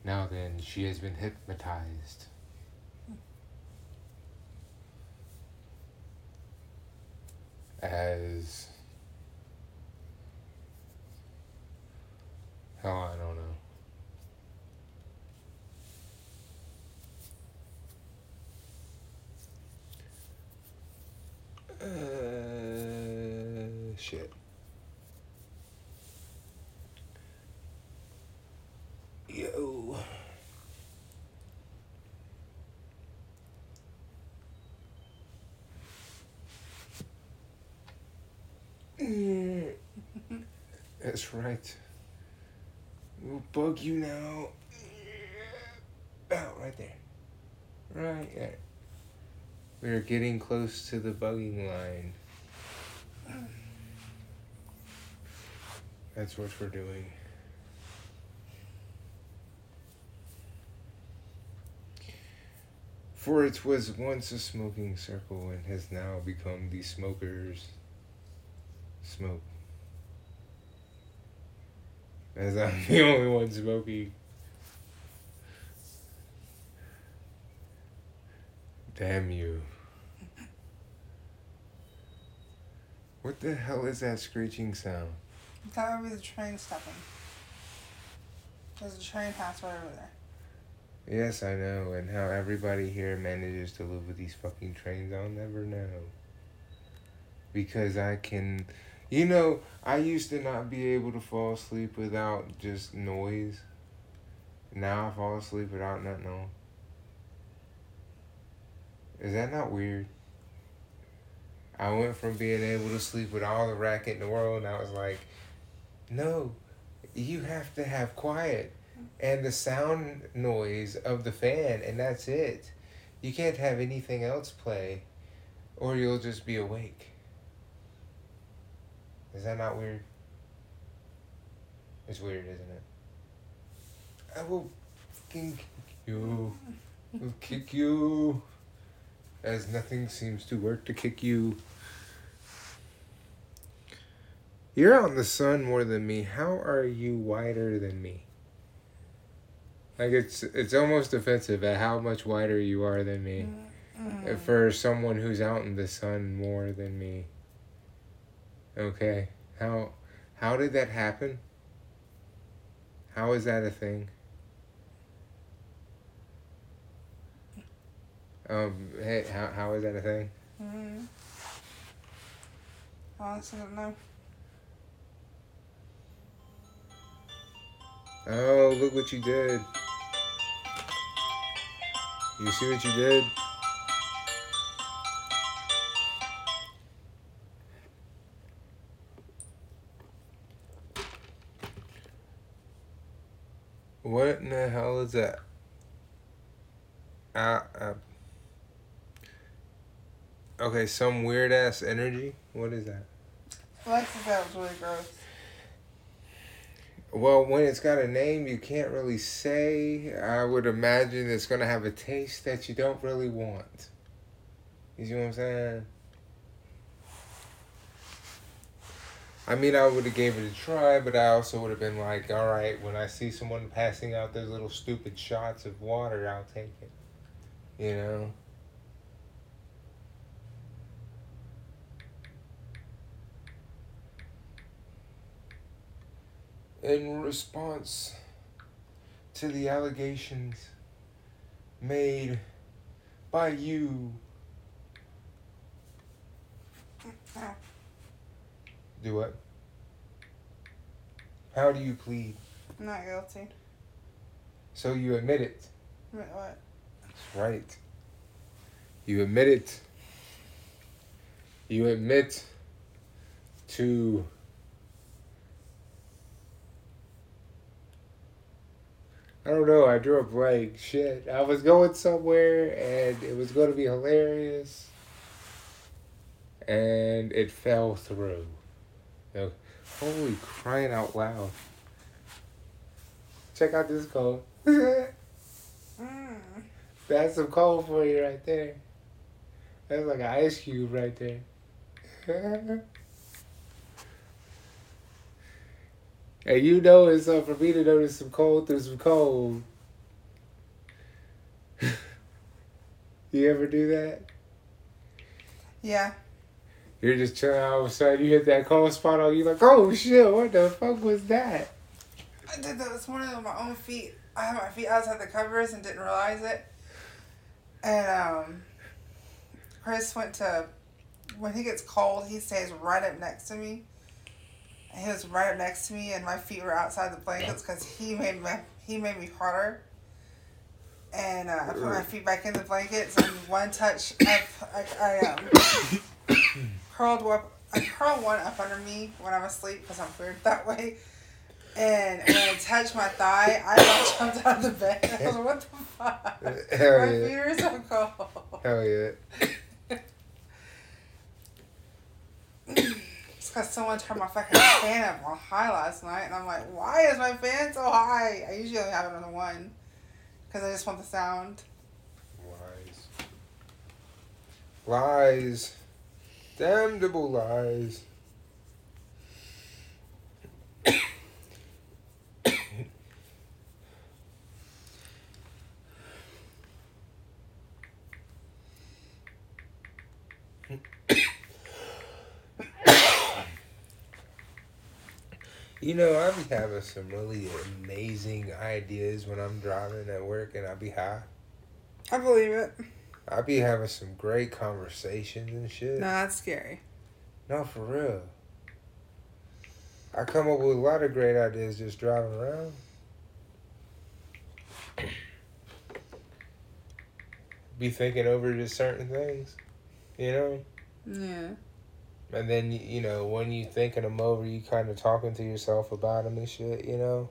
Now then, she has been hypnotized. As. Hell, I don't know. Uh, shit. Yo. Mm. That's right. We'll bug you now. Oh, right there. Right there. We're getting close to the bugging line. That's what we're doing. For it was once a smoking circle and has now become the smokers' smoke. As I'm the only one smoking. Damn you. What the hell is that screeching sound? That would be the train stopping. There's a train pass right over there. Yes, I know, and how everybody here manages to live with these fucking trains, I'll never know. Because I can, you know, I used to not be able to fall asleep without just noise. Now I fall asleep without nothing on. Is that not weird? I went from being able to sleep with all the racket in the world, and I was like, no, you have to have quiet and the sound noise of the fan, and that's it. You can't have anything else play, or you'll just be awake. Is that not weird? It's weird, isn't it? I will kick you. I'll kick you. As nothing seems to work to kick you. You're out in the sun more than me. How are you wider than me? Like it's it's almost offensive at how much wider you are than me. Mm. For someone who's out in the sun more than me. Okay. How how did that happen? How is that a thing? Um, hey, how, how is that a thing? Mm. Honestly, don't know. Oh, look what you did. You see what you did? What in the hell is that? Uh, uh, okay, some weird ass energy. What is that? Alexis, that was really gross. Well, when it's got a name you can't really say, I would imagine it's gonna have a taste that you don't really want. You see what I'm saying? I mean, I would have gave it a try, but I also would have been like, all right, when I see someone passing out those little stupid shots of water, I'll take it. You know? in response to the allegations made by you. Do what? How do you plead? Not guilty. So you admit it. Wait, what? That's right. You admit it. You admit to I don't know. I drew a blank. Shit. I was going somewhere and it was going to be hilarious. And it fell through. Holy crying out loud. Check out this cold. Mm. That's some cold for you right there. That's like an ice cube right there. and you know it's uh, for me to notice some cold through some cold. you ever do that? Yeah. You're just chilling all of a sudden you hit that cold spot on you like, oh shit, what the fuck was that? I did that this morning with my own feet. I had my feet outside the covers and didn't realize it. And um, Chris went to, when he gets cold, he stays right up next to me. And he was right up next to me, and my feet were outside the blankets because he made me he made me hotter. And uh, I put my feet back in the blankets, and one touch, I, I, I um, curled up, I curl one up under me when I'm asleep because I'm weird that way. And when I touched my thigh, I about jumped out of the bed. I was like, what the fuck? Hell my yeah. feet are so cold. Hell yeah. It's because someone turned my fucking fan up on high last night, and I'm like, why is my fan so high? I usually only have it on the one, because I just want the sound. Lies. Lies. Damnable lies. You know, I be having some really amazing ideas when I'm driving at work and I be high. I believe it. I be having some great conversations and shit. No, that's scary. No, for real. I come up with a lot of great ideas just driving around. Be thinking over just certain things, you know? Yeah. And then, you know, when you thinking them over, you kind of talking to yourself about them and shit, you know?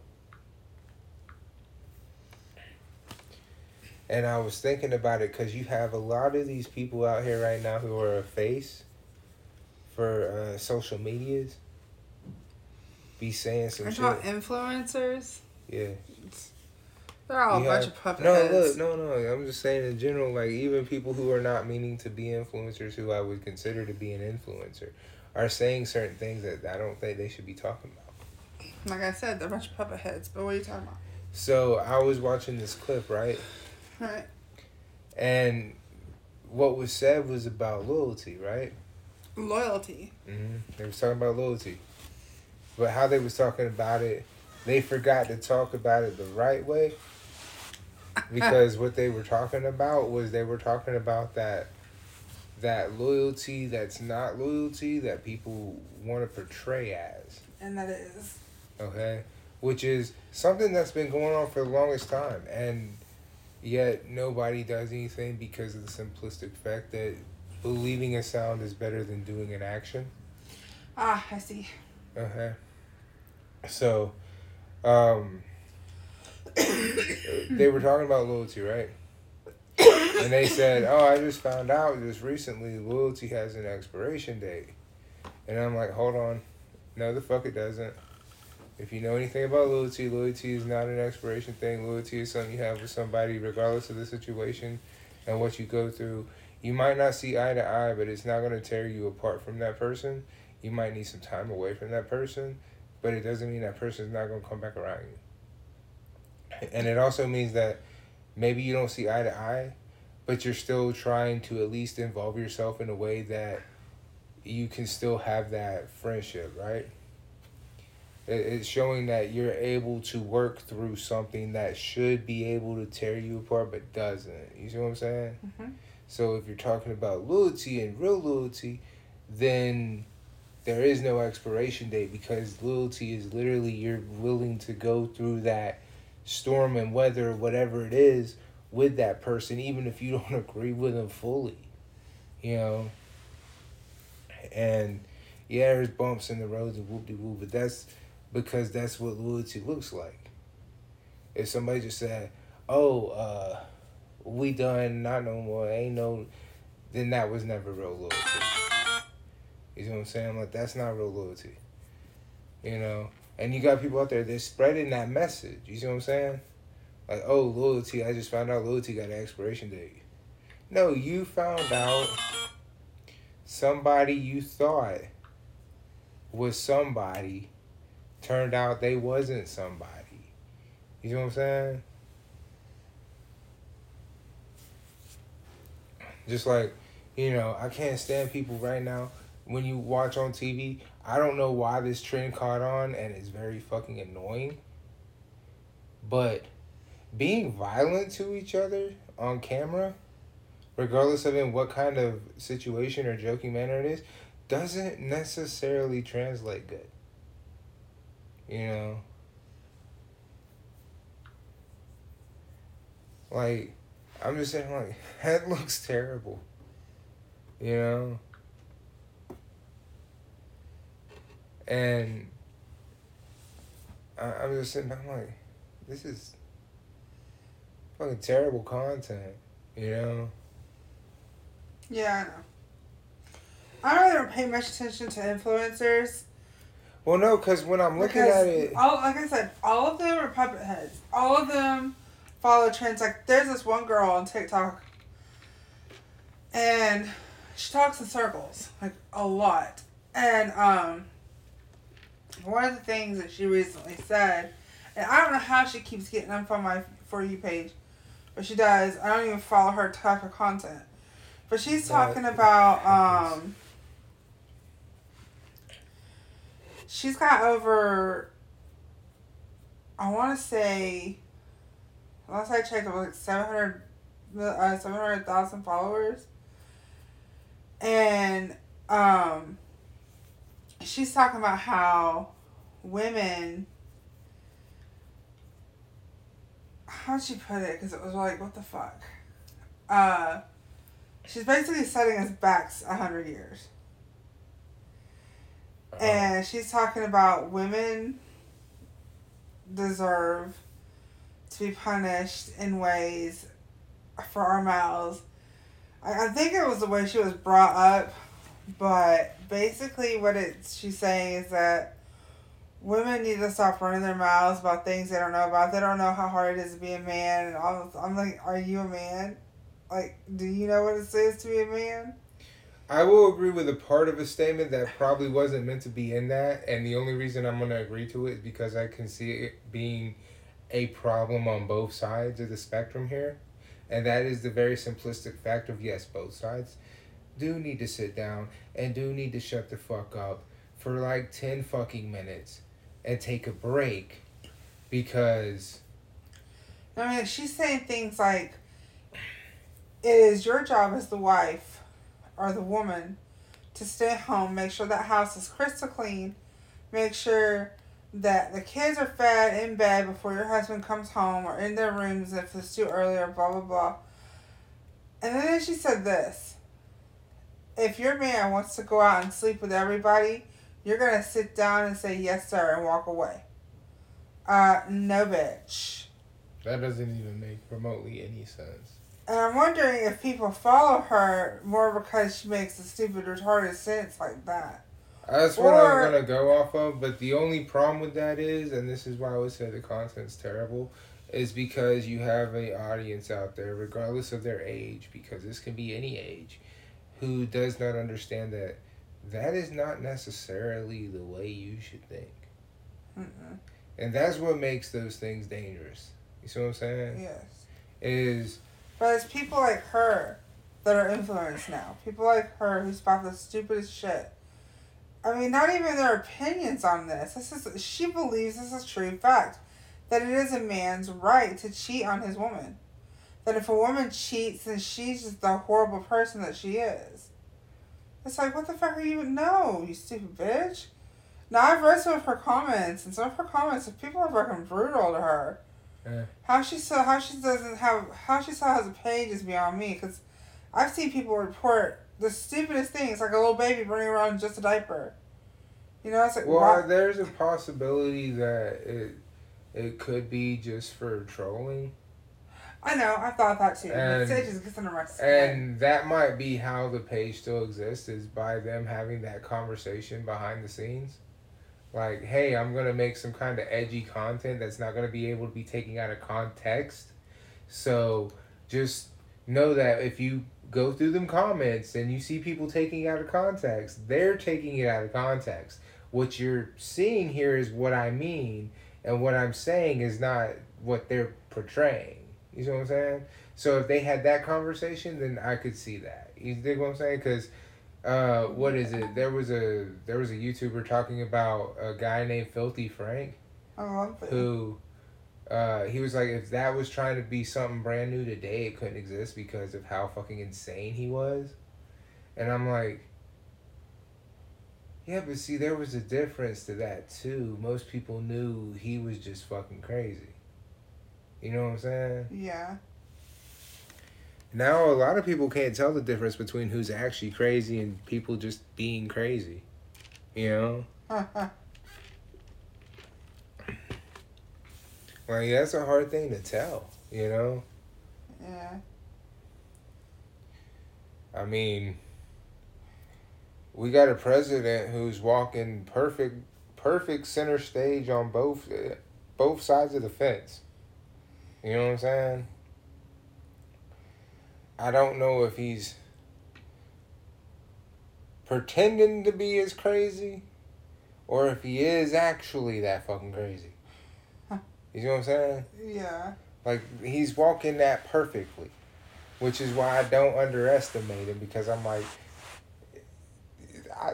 And I was thinking about it because you have a lot of these people out here right now who are a face for uh, social medias. Be saying some Are shit. you talking influencers? Yeah. They're all You a bunch have- of puppet No, heads. look, no, no. I'm just saying in general, like even people who are not meaning to be influencers, who I would consider to be an influencer, are saying certain things that I don't think they should be talking about. Like I said, they're a bunch of puppet heads. But what are you talking about? So I was watching this clip, right? Right. And what was said was about loyalty, right? Loyalty. hmm They was talking about loyalty, but how they was talking about it, they forgot to talk about it the right way. Because what they were talking about was they were talking about that that loyalty that's not loyalty that people want to portray as. And that is. Okay, which is something that's been going on for the longest time, and yet nobody does anything because of the simplistic fact that believing a sound is better than doing an action. Ah, I see. Okay. So, um, they were talking about loyalty, right? And they said, "Oh, I just found out just recently loyalty has an expiration date," and I'm like, "Hold on, no, the fuck it doesn't." If you know anything about loyalty, loyalty is not an expiration thing. Loyalty is something you have with somebody, regardless of the situation and what you go through. You might not see eye to eye, but it's not going to tear you apart from that person. You might need some time away from that person, but it doesn't mean that person's not going to come back around you. And it also means that maybe you don't see eye to eye, but you're still trying to at least involve yourself in a way that you can still have that friendship, right? It- It's showing that you're able to work through something that should be able to tear you apart, but doesn't. You see what I'm saying? Mhm. So if you're talking about loyalty and real loyalty, then there is no expiration date because loyalty is literally you're willing to go through that storm and weather whatever it is with that person, even if you don't agree with them fully. You know. And yeah, there's bumps in the roads and whoop de whoop, but that's because that's what loyalty looks like. If somebody just said, "Oh, uh, we done, not no more, ain't no," then that was never real loyalty. You know what I'm saying? Like that's not real loyalty. You know, and you got people out there that's spreading that message. You see what I'm saying? Like, oh, loyalty. I just found out loyalty got an expiration date. No, you found out somebody you thought was somebody turned out they wasn't somebody. You know what I'm saying? Just like, you know, I can't stand people right now. When you watch on TV, I don't know why this trend caught on and it's very fucking annoying. But being violent to each other on camera, regardless of in what kind of situation or joking manner it is, doesn't necessarily translate good. You know? Like, I'm just saying, like, that looks terrible. You know? And I, I'm just sitting back, I'm like, this is fucking terrible content, you know? Yeah, I know. I don't pay much attention to influencers. Well, no, because when I'm looking because at it, all like I said, all of them are puppet heads. All of them follow trends. Like there's this one girl on TikTok, and she talks in circles like a lot. And um, one of the things that she recently said, and I don't know how she keeps getting them from my for you page, but she does. I don't even follow her type of content, but she's That talking about happens. um. She's got over I want to say, last I checked, it was like 700, uh, 700,000 followers. And um, she's talking about how women, how'd she put it? Because it was like, what the fuck? Uh, she's basically setting us back a hundred years. And she's talking about women deserve to be punished in ways for our mouths. I, I think it was the way she was brought up, but basically what it she's saying is that women need to stop running their mouths about things they don't know about. They don't know how hard it is to be a man, and all. I'm like, are you a man? Like, do you know what it is to be a man? I will agree with a part of a statement that probably wasn't meant to be in that, and the only reason I'm going to agree to it is because I can see it being a problem on both sides of the spectrum here, and that is the very simplistic fact of yes, both sides do need to sit down and do need to shut the fuck up for like 10 fucking minutes and take a break because I mean, she's saying things like, "It is your job as the wife, or the woman, to stay home, make sure that house is crystal clean, make sure that the kids are fed in bed before your husband comes home, or in their rooms if it's too early, or blah blah blah." And then she said this: "If your man wants to go out and sleep with everybody, you're gonna sit down and say yes sir and walk away." Uh, no, bitch. that doesn't even make remotely any sense. And I'm wondering if people follow her more because she makes a stupid, retarded sense like that. That's what Or- I'm gonna go off of. But the only problem with that is, and this is why I would say the content's terrible, is because you have a audience out there, regardless of their age, because this can be any age, who does not understand that that is not necessarily the way you should think, Mm-mm. and that's what makes those things dangerous. You see what I'm saying? Yes. Is But it's people like her that are influenced now. People like her who spout the stupidest shit. I mean, not even their opinions on this. This is she believes this is a true fact that it is a man's right to cheat on his woman. That if a woman cheats, then she's just the horrible person that she is. It's like, what the fuck are you? No, you stupid bitch. Now I've read some of her comments, and some of her comments, if people are fucking brutal to her. Yeah. How she still how she doesn't have how she still has a page is beyond me because I've seen people report the stupidest things like a little baby running around in just a diaper. You know, it's like well, why- there's a possibility that it it could be just for trolling. I know I thought that too. And- it just gets under my skin. And that might be how the page still exists is by them having that conversation behind the scenes. Like, hey, I'm gonna make some kind of edgy content that's not gonna be able to be taken out of context. So just know that if you go through them comments and you see people taking out of context, they're taking it out of context. What you're seeing here is what I mean, and what I'm saying is not what they're portraying. You see what I'm saying? So if they had that conversation, then I could see that. You dig what I'm saying? Because uh, what is it? There was a there was a YouTuber talking about a guy named Filthy Frank love who uh, he was like if that was trying to be something brand new today, it couldn't exist because of how fucking insane he was. And I'm like, yeah, but see, there was a difference to that too. Most people knew he was just fucking crazy. You know what I'm saying? Yeah. Now a lot of people can't tell the difference between who's actually crazy and people just being crazy. You know? Like that's a hard thing to tell, you know? yeah. I mean we got a president who's walking perfect perfect center stage on both both sides of the fence. You know what I'm saying? I don't know if he's pretending to be as crazy or if he is actually that fucking crazy. Huh. You know what I'm saying? Yeah. Like he's walking that perfectly, which is why I don't underestimate him because I'm like, I,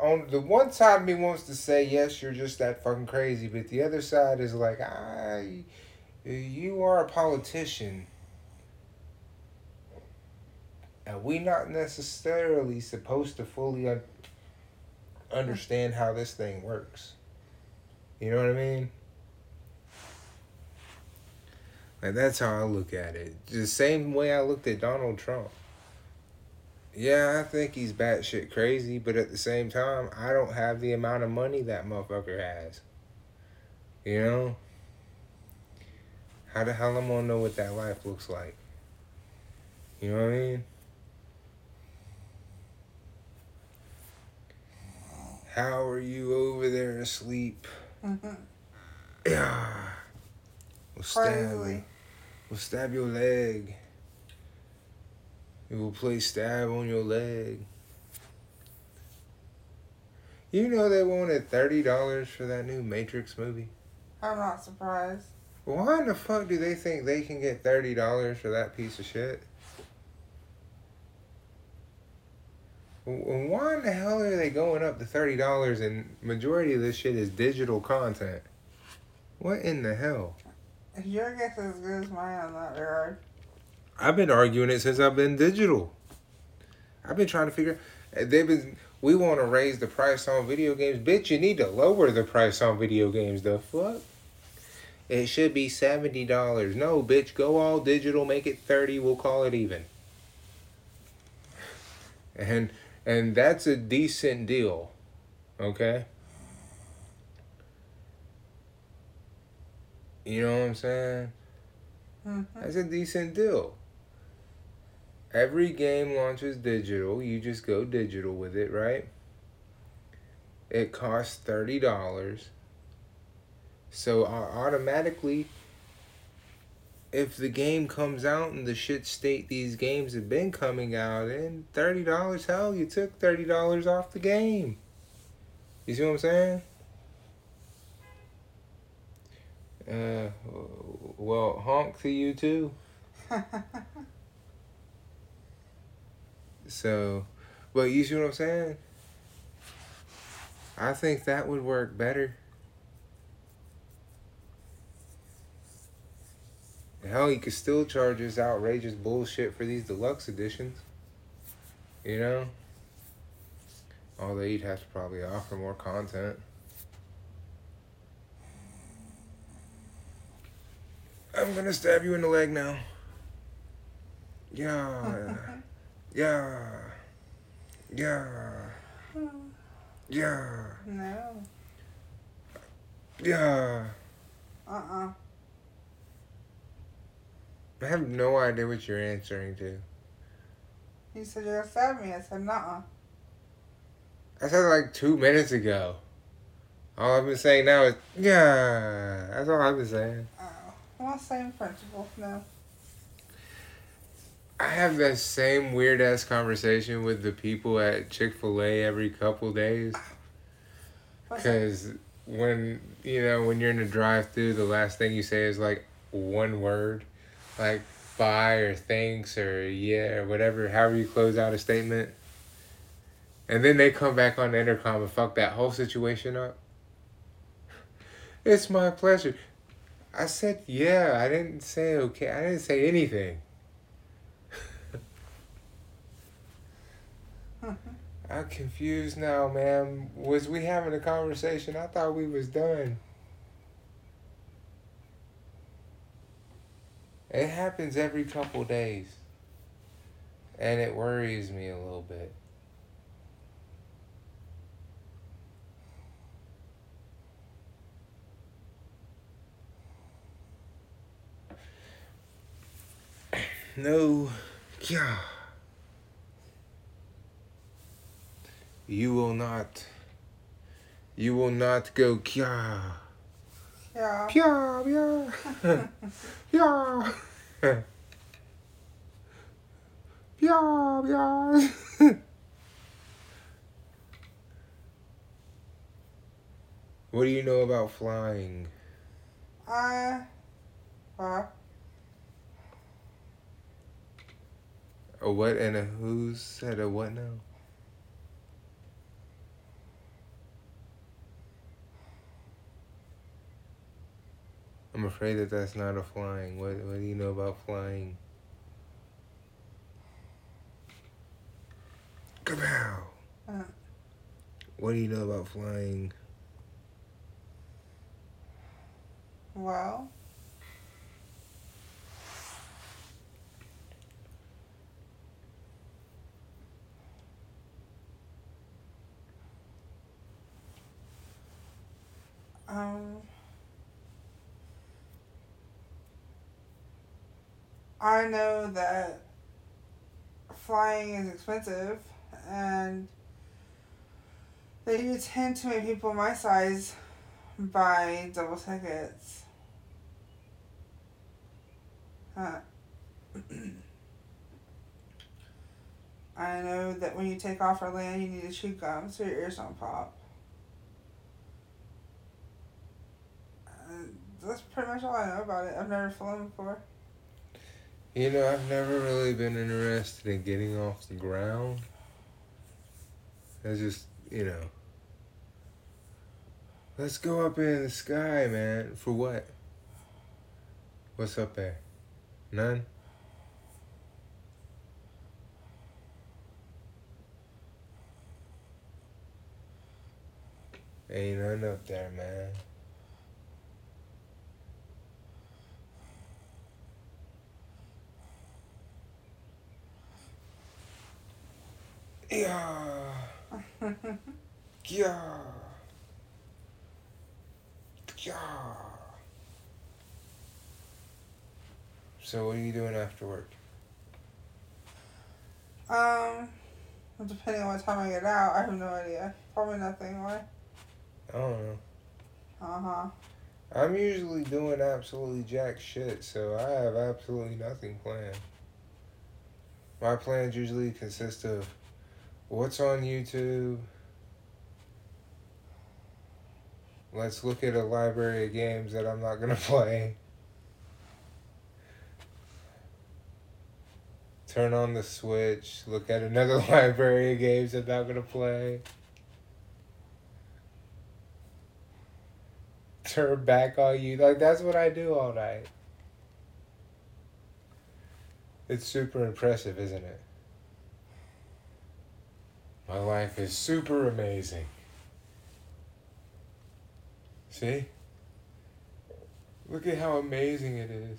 on the one side of me wants to say yes, you're just that fucking crazy, but the other side is like, I, you are a politician. And we not necessarily supposed to fully un- understand how this thing works. You know what I mean? Like that's how I look at it. The same way I looked at Donald Trump. Yeah, I think he's batshit crazy, but at the same time, I don't have the amount of money that motherfucker has. You know? How the hell am I gonna know what that life looks like? You know what I mean? How are you over there asleep? Mm-hmm. Yeah. We'll stab you. We'll stab your leg. We will play stab on your leg. You know they wanted thirty dollars for that new Matrix movie. I'm not surprised. Why in the fuck do they think they can get thirty dollars for that piece of shit? Why in the hell are they going up to thirty dollars and majority of this shit is digital content? What in the hell? Your guess is as good as mine on that regard. I've been arguing it since I've been digital. I've been trying to figure. Eh, they've been. We want to raise the price on video games, bitch. You need to lower the price on video games. The fuck. It should be seventy dollars. No, bitch. Go all digital. Make it thirty. We'll call it even. And and that's a decent deal. Okay. You know what I'm saying? hmm That's a decent deal. Every game launches digital. You just go digital with it, right? It costs thirty dollars. So au- automatically, if the game comes out in the shit state these games have been coming out in, thirty dollars, hell, you took thirty dollars off the game. You see what I'm saying? Uh, well, honk to you too. So, but you see what I'm saying? I think that would work better. Hell, you could still charge this outrageous bullshit for these deluxe editions. You know? Although you'd have to probably offer more content. I'm gonna stab you in the leg now. Yeah. Yeah. Yeah. Yeah. no. Yeah. Uh-uh. I have no idea what you're answering to. You said you're gonna stab me. I said, nuh-uh. I said like two minutes ago. All I've been saying now is, yeah. That's all I've been saying. Oh. I'm Well, same principle. No. I have that same weird ass conversation with the people at Chick fil A every couple days. Ah. Because when, you know, when you're in a drive through, the last thing you say is like one word. Like bye or thanks or yeah or whatever, however you close out a statement. And then they come back on the intercom and fuck that whole situation up. It's my pleasure. I said yeah. I didn't say okay. I didn't say anything. I'm confused now, man. Was we having a conversation? I thought we was done. It happens every couple days. And it worries me a little bit. No. Yeah. You will not. You will not go kya. Yeah. Pya, pya. Pya. Pya, pya. What do you know about flying? Uh. Well, A what and a who's said a what now? I'm afraid that that's not a flying. What What do you know about flying? Kapow! Uh. What do you know about flying? Well, um, I know that flying is expensive and they do tend to make people my size buy double tickets. Uh, I know that when you take off or land, you need to chew gum so your ears don't pop. Uh, that's pretty much all I know about it. I've never flown before. You know, I've never really been interested in getting off the ground. I just, you know. Let's go up in the sky, man. For what? What's up there? None? Ain't none up there, man. Yeah. Yeah. Yeah. So what are you doing after work? um, depending on what time I get out, I have no idea. Probably nothing. Why? I don't know. Uh huh. I'm usually doing absolutely jack shit, so I have absolutely nothing planned. My plans usually consist of what's on YouTube. Let's look at a library of games that I'm not gonna play. Turn on the Switch, look at another library of games that I'm not gonna play. Turn back on you. Like, that's what I do all night. It's super impressive, isn't it? My life is super amazing. See? Look at how amazing it is.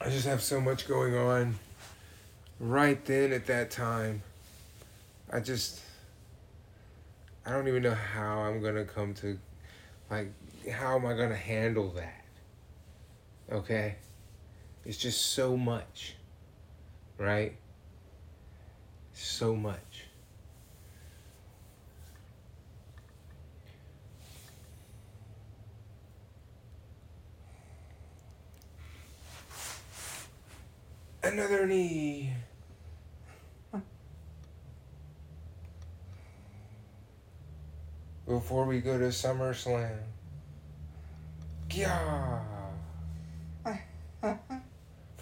I just have so much going on right then at that time. I just I don't even know how I'm gonna come to like how am I gonna handle that? Okay? It's just so much. Right? So much. Another knee. Before we go to SummerSlam. Yeah.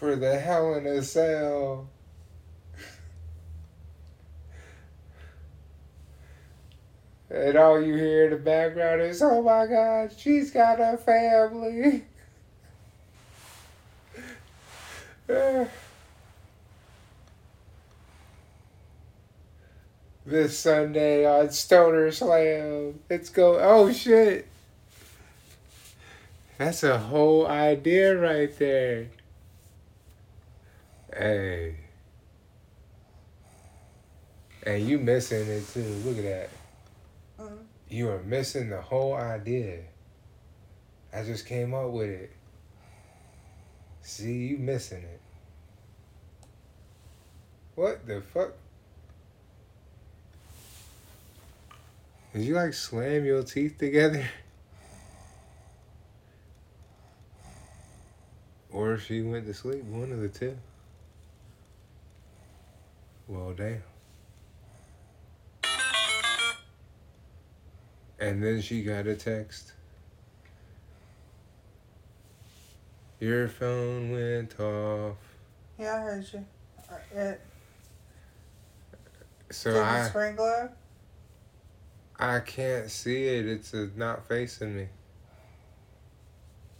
For the Hell in a Cell. And all you hear in the background is, oh my God, she's got a family. this Sunday on Stoner Slam. Let's go. Oh shit. That's a whole idea right there. Hey. And you missing it too. Look at that. Mhm. You are missing the whole idea. I just came up with it. See, you missing it. What the fuck? Did you like slam your teeth together? Or she went to sleep, one of the two. Well, damn. And then she got a text. Your phone went off. Yeah, I heard you. Uh, It, So did I spring glow? I can't see it. It's uh not facing me.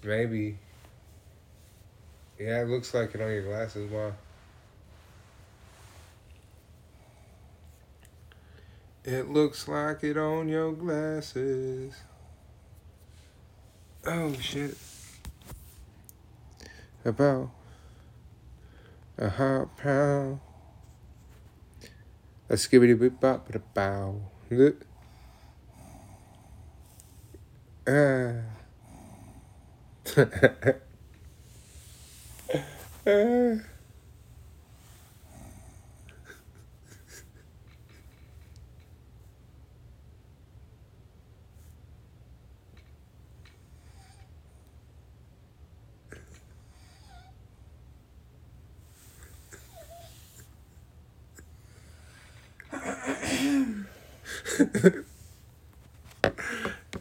Maybe. Yeah, it looks like it on your glasses. Wow. It looks like it on your glasses. Oh shit. About a hot pound. A skibbity bip bop but a bow. Look. Ah. ah.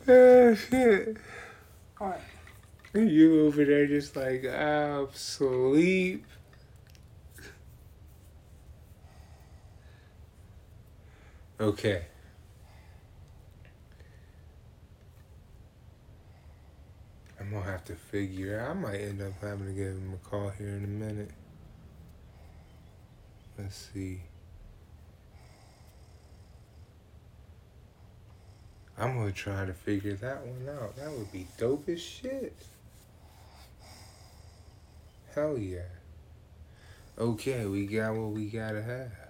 Oh shit. What? You over there just like I'm sleep. Okay. I'm gonna have to figure out. I might end up having to give him a call here in a minute. Let's see. I'm gonna try to figure that one out. That would be dope as shit. Hell yeah. Okay, we got what we gotta have.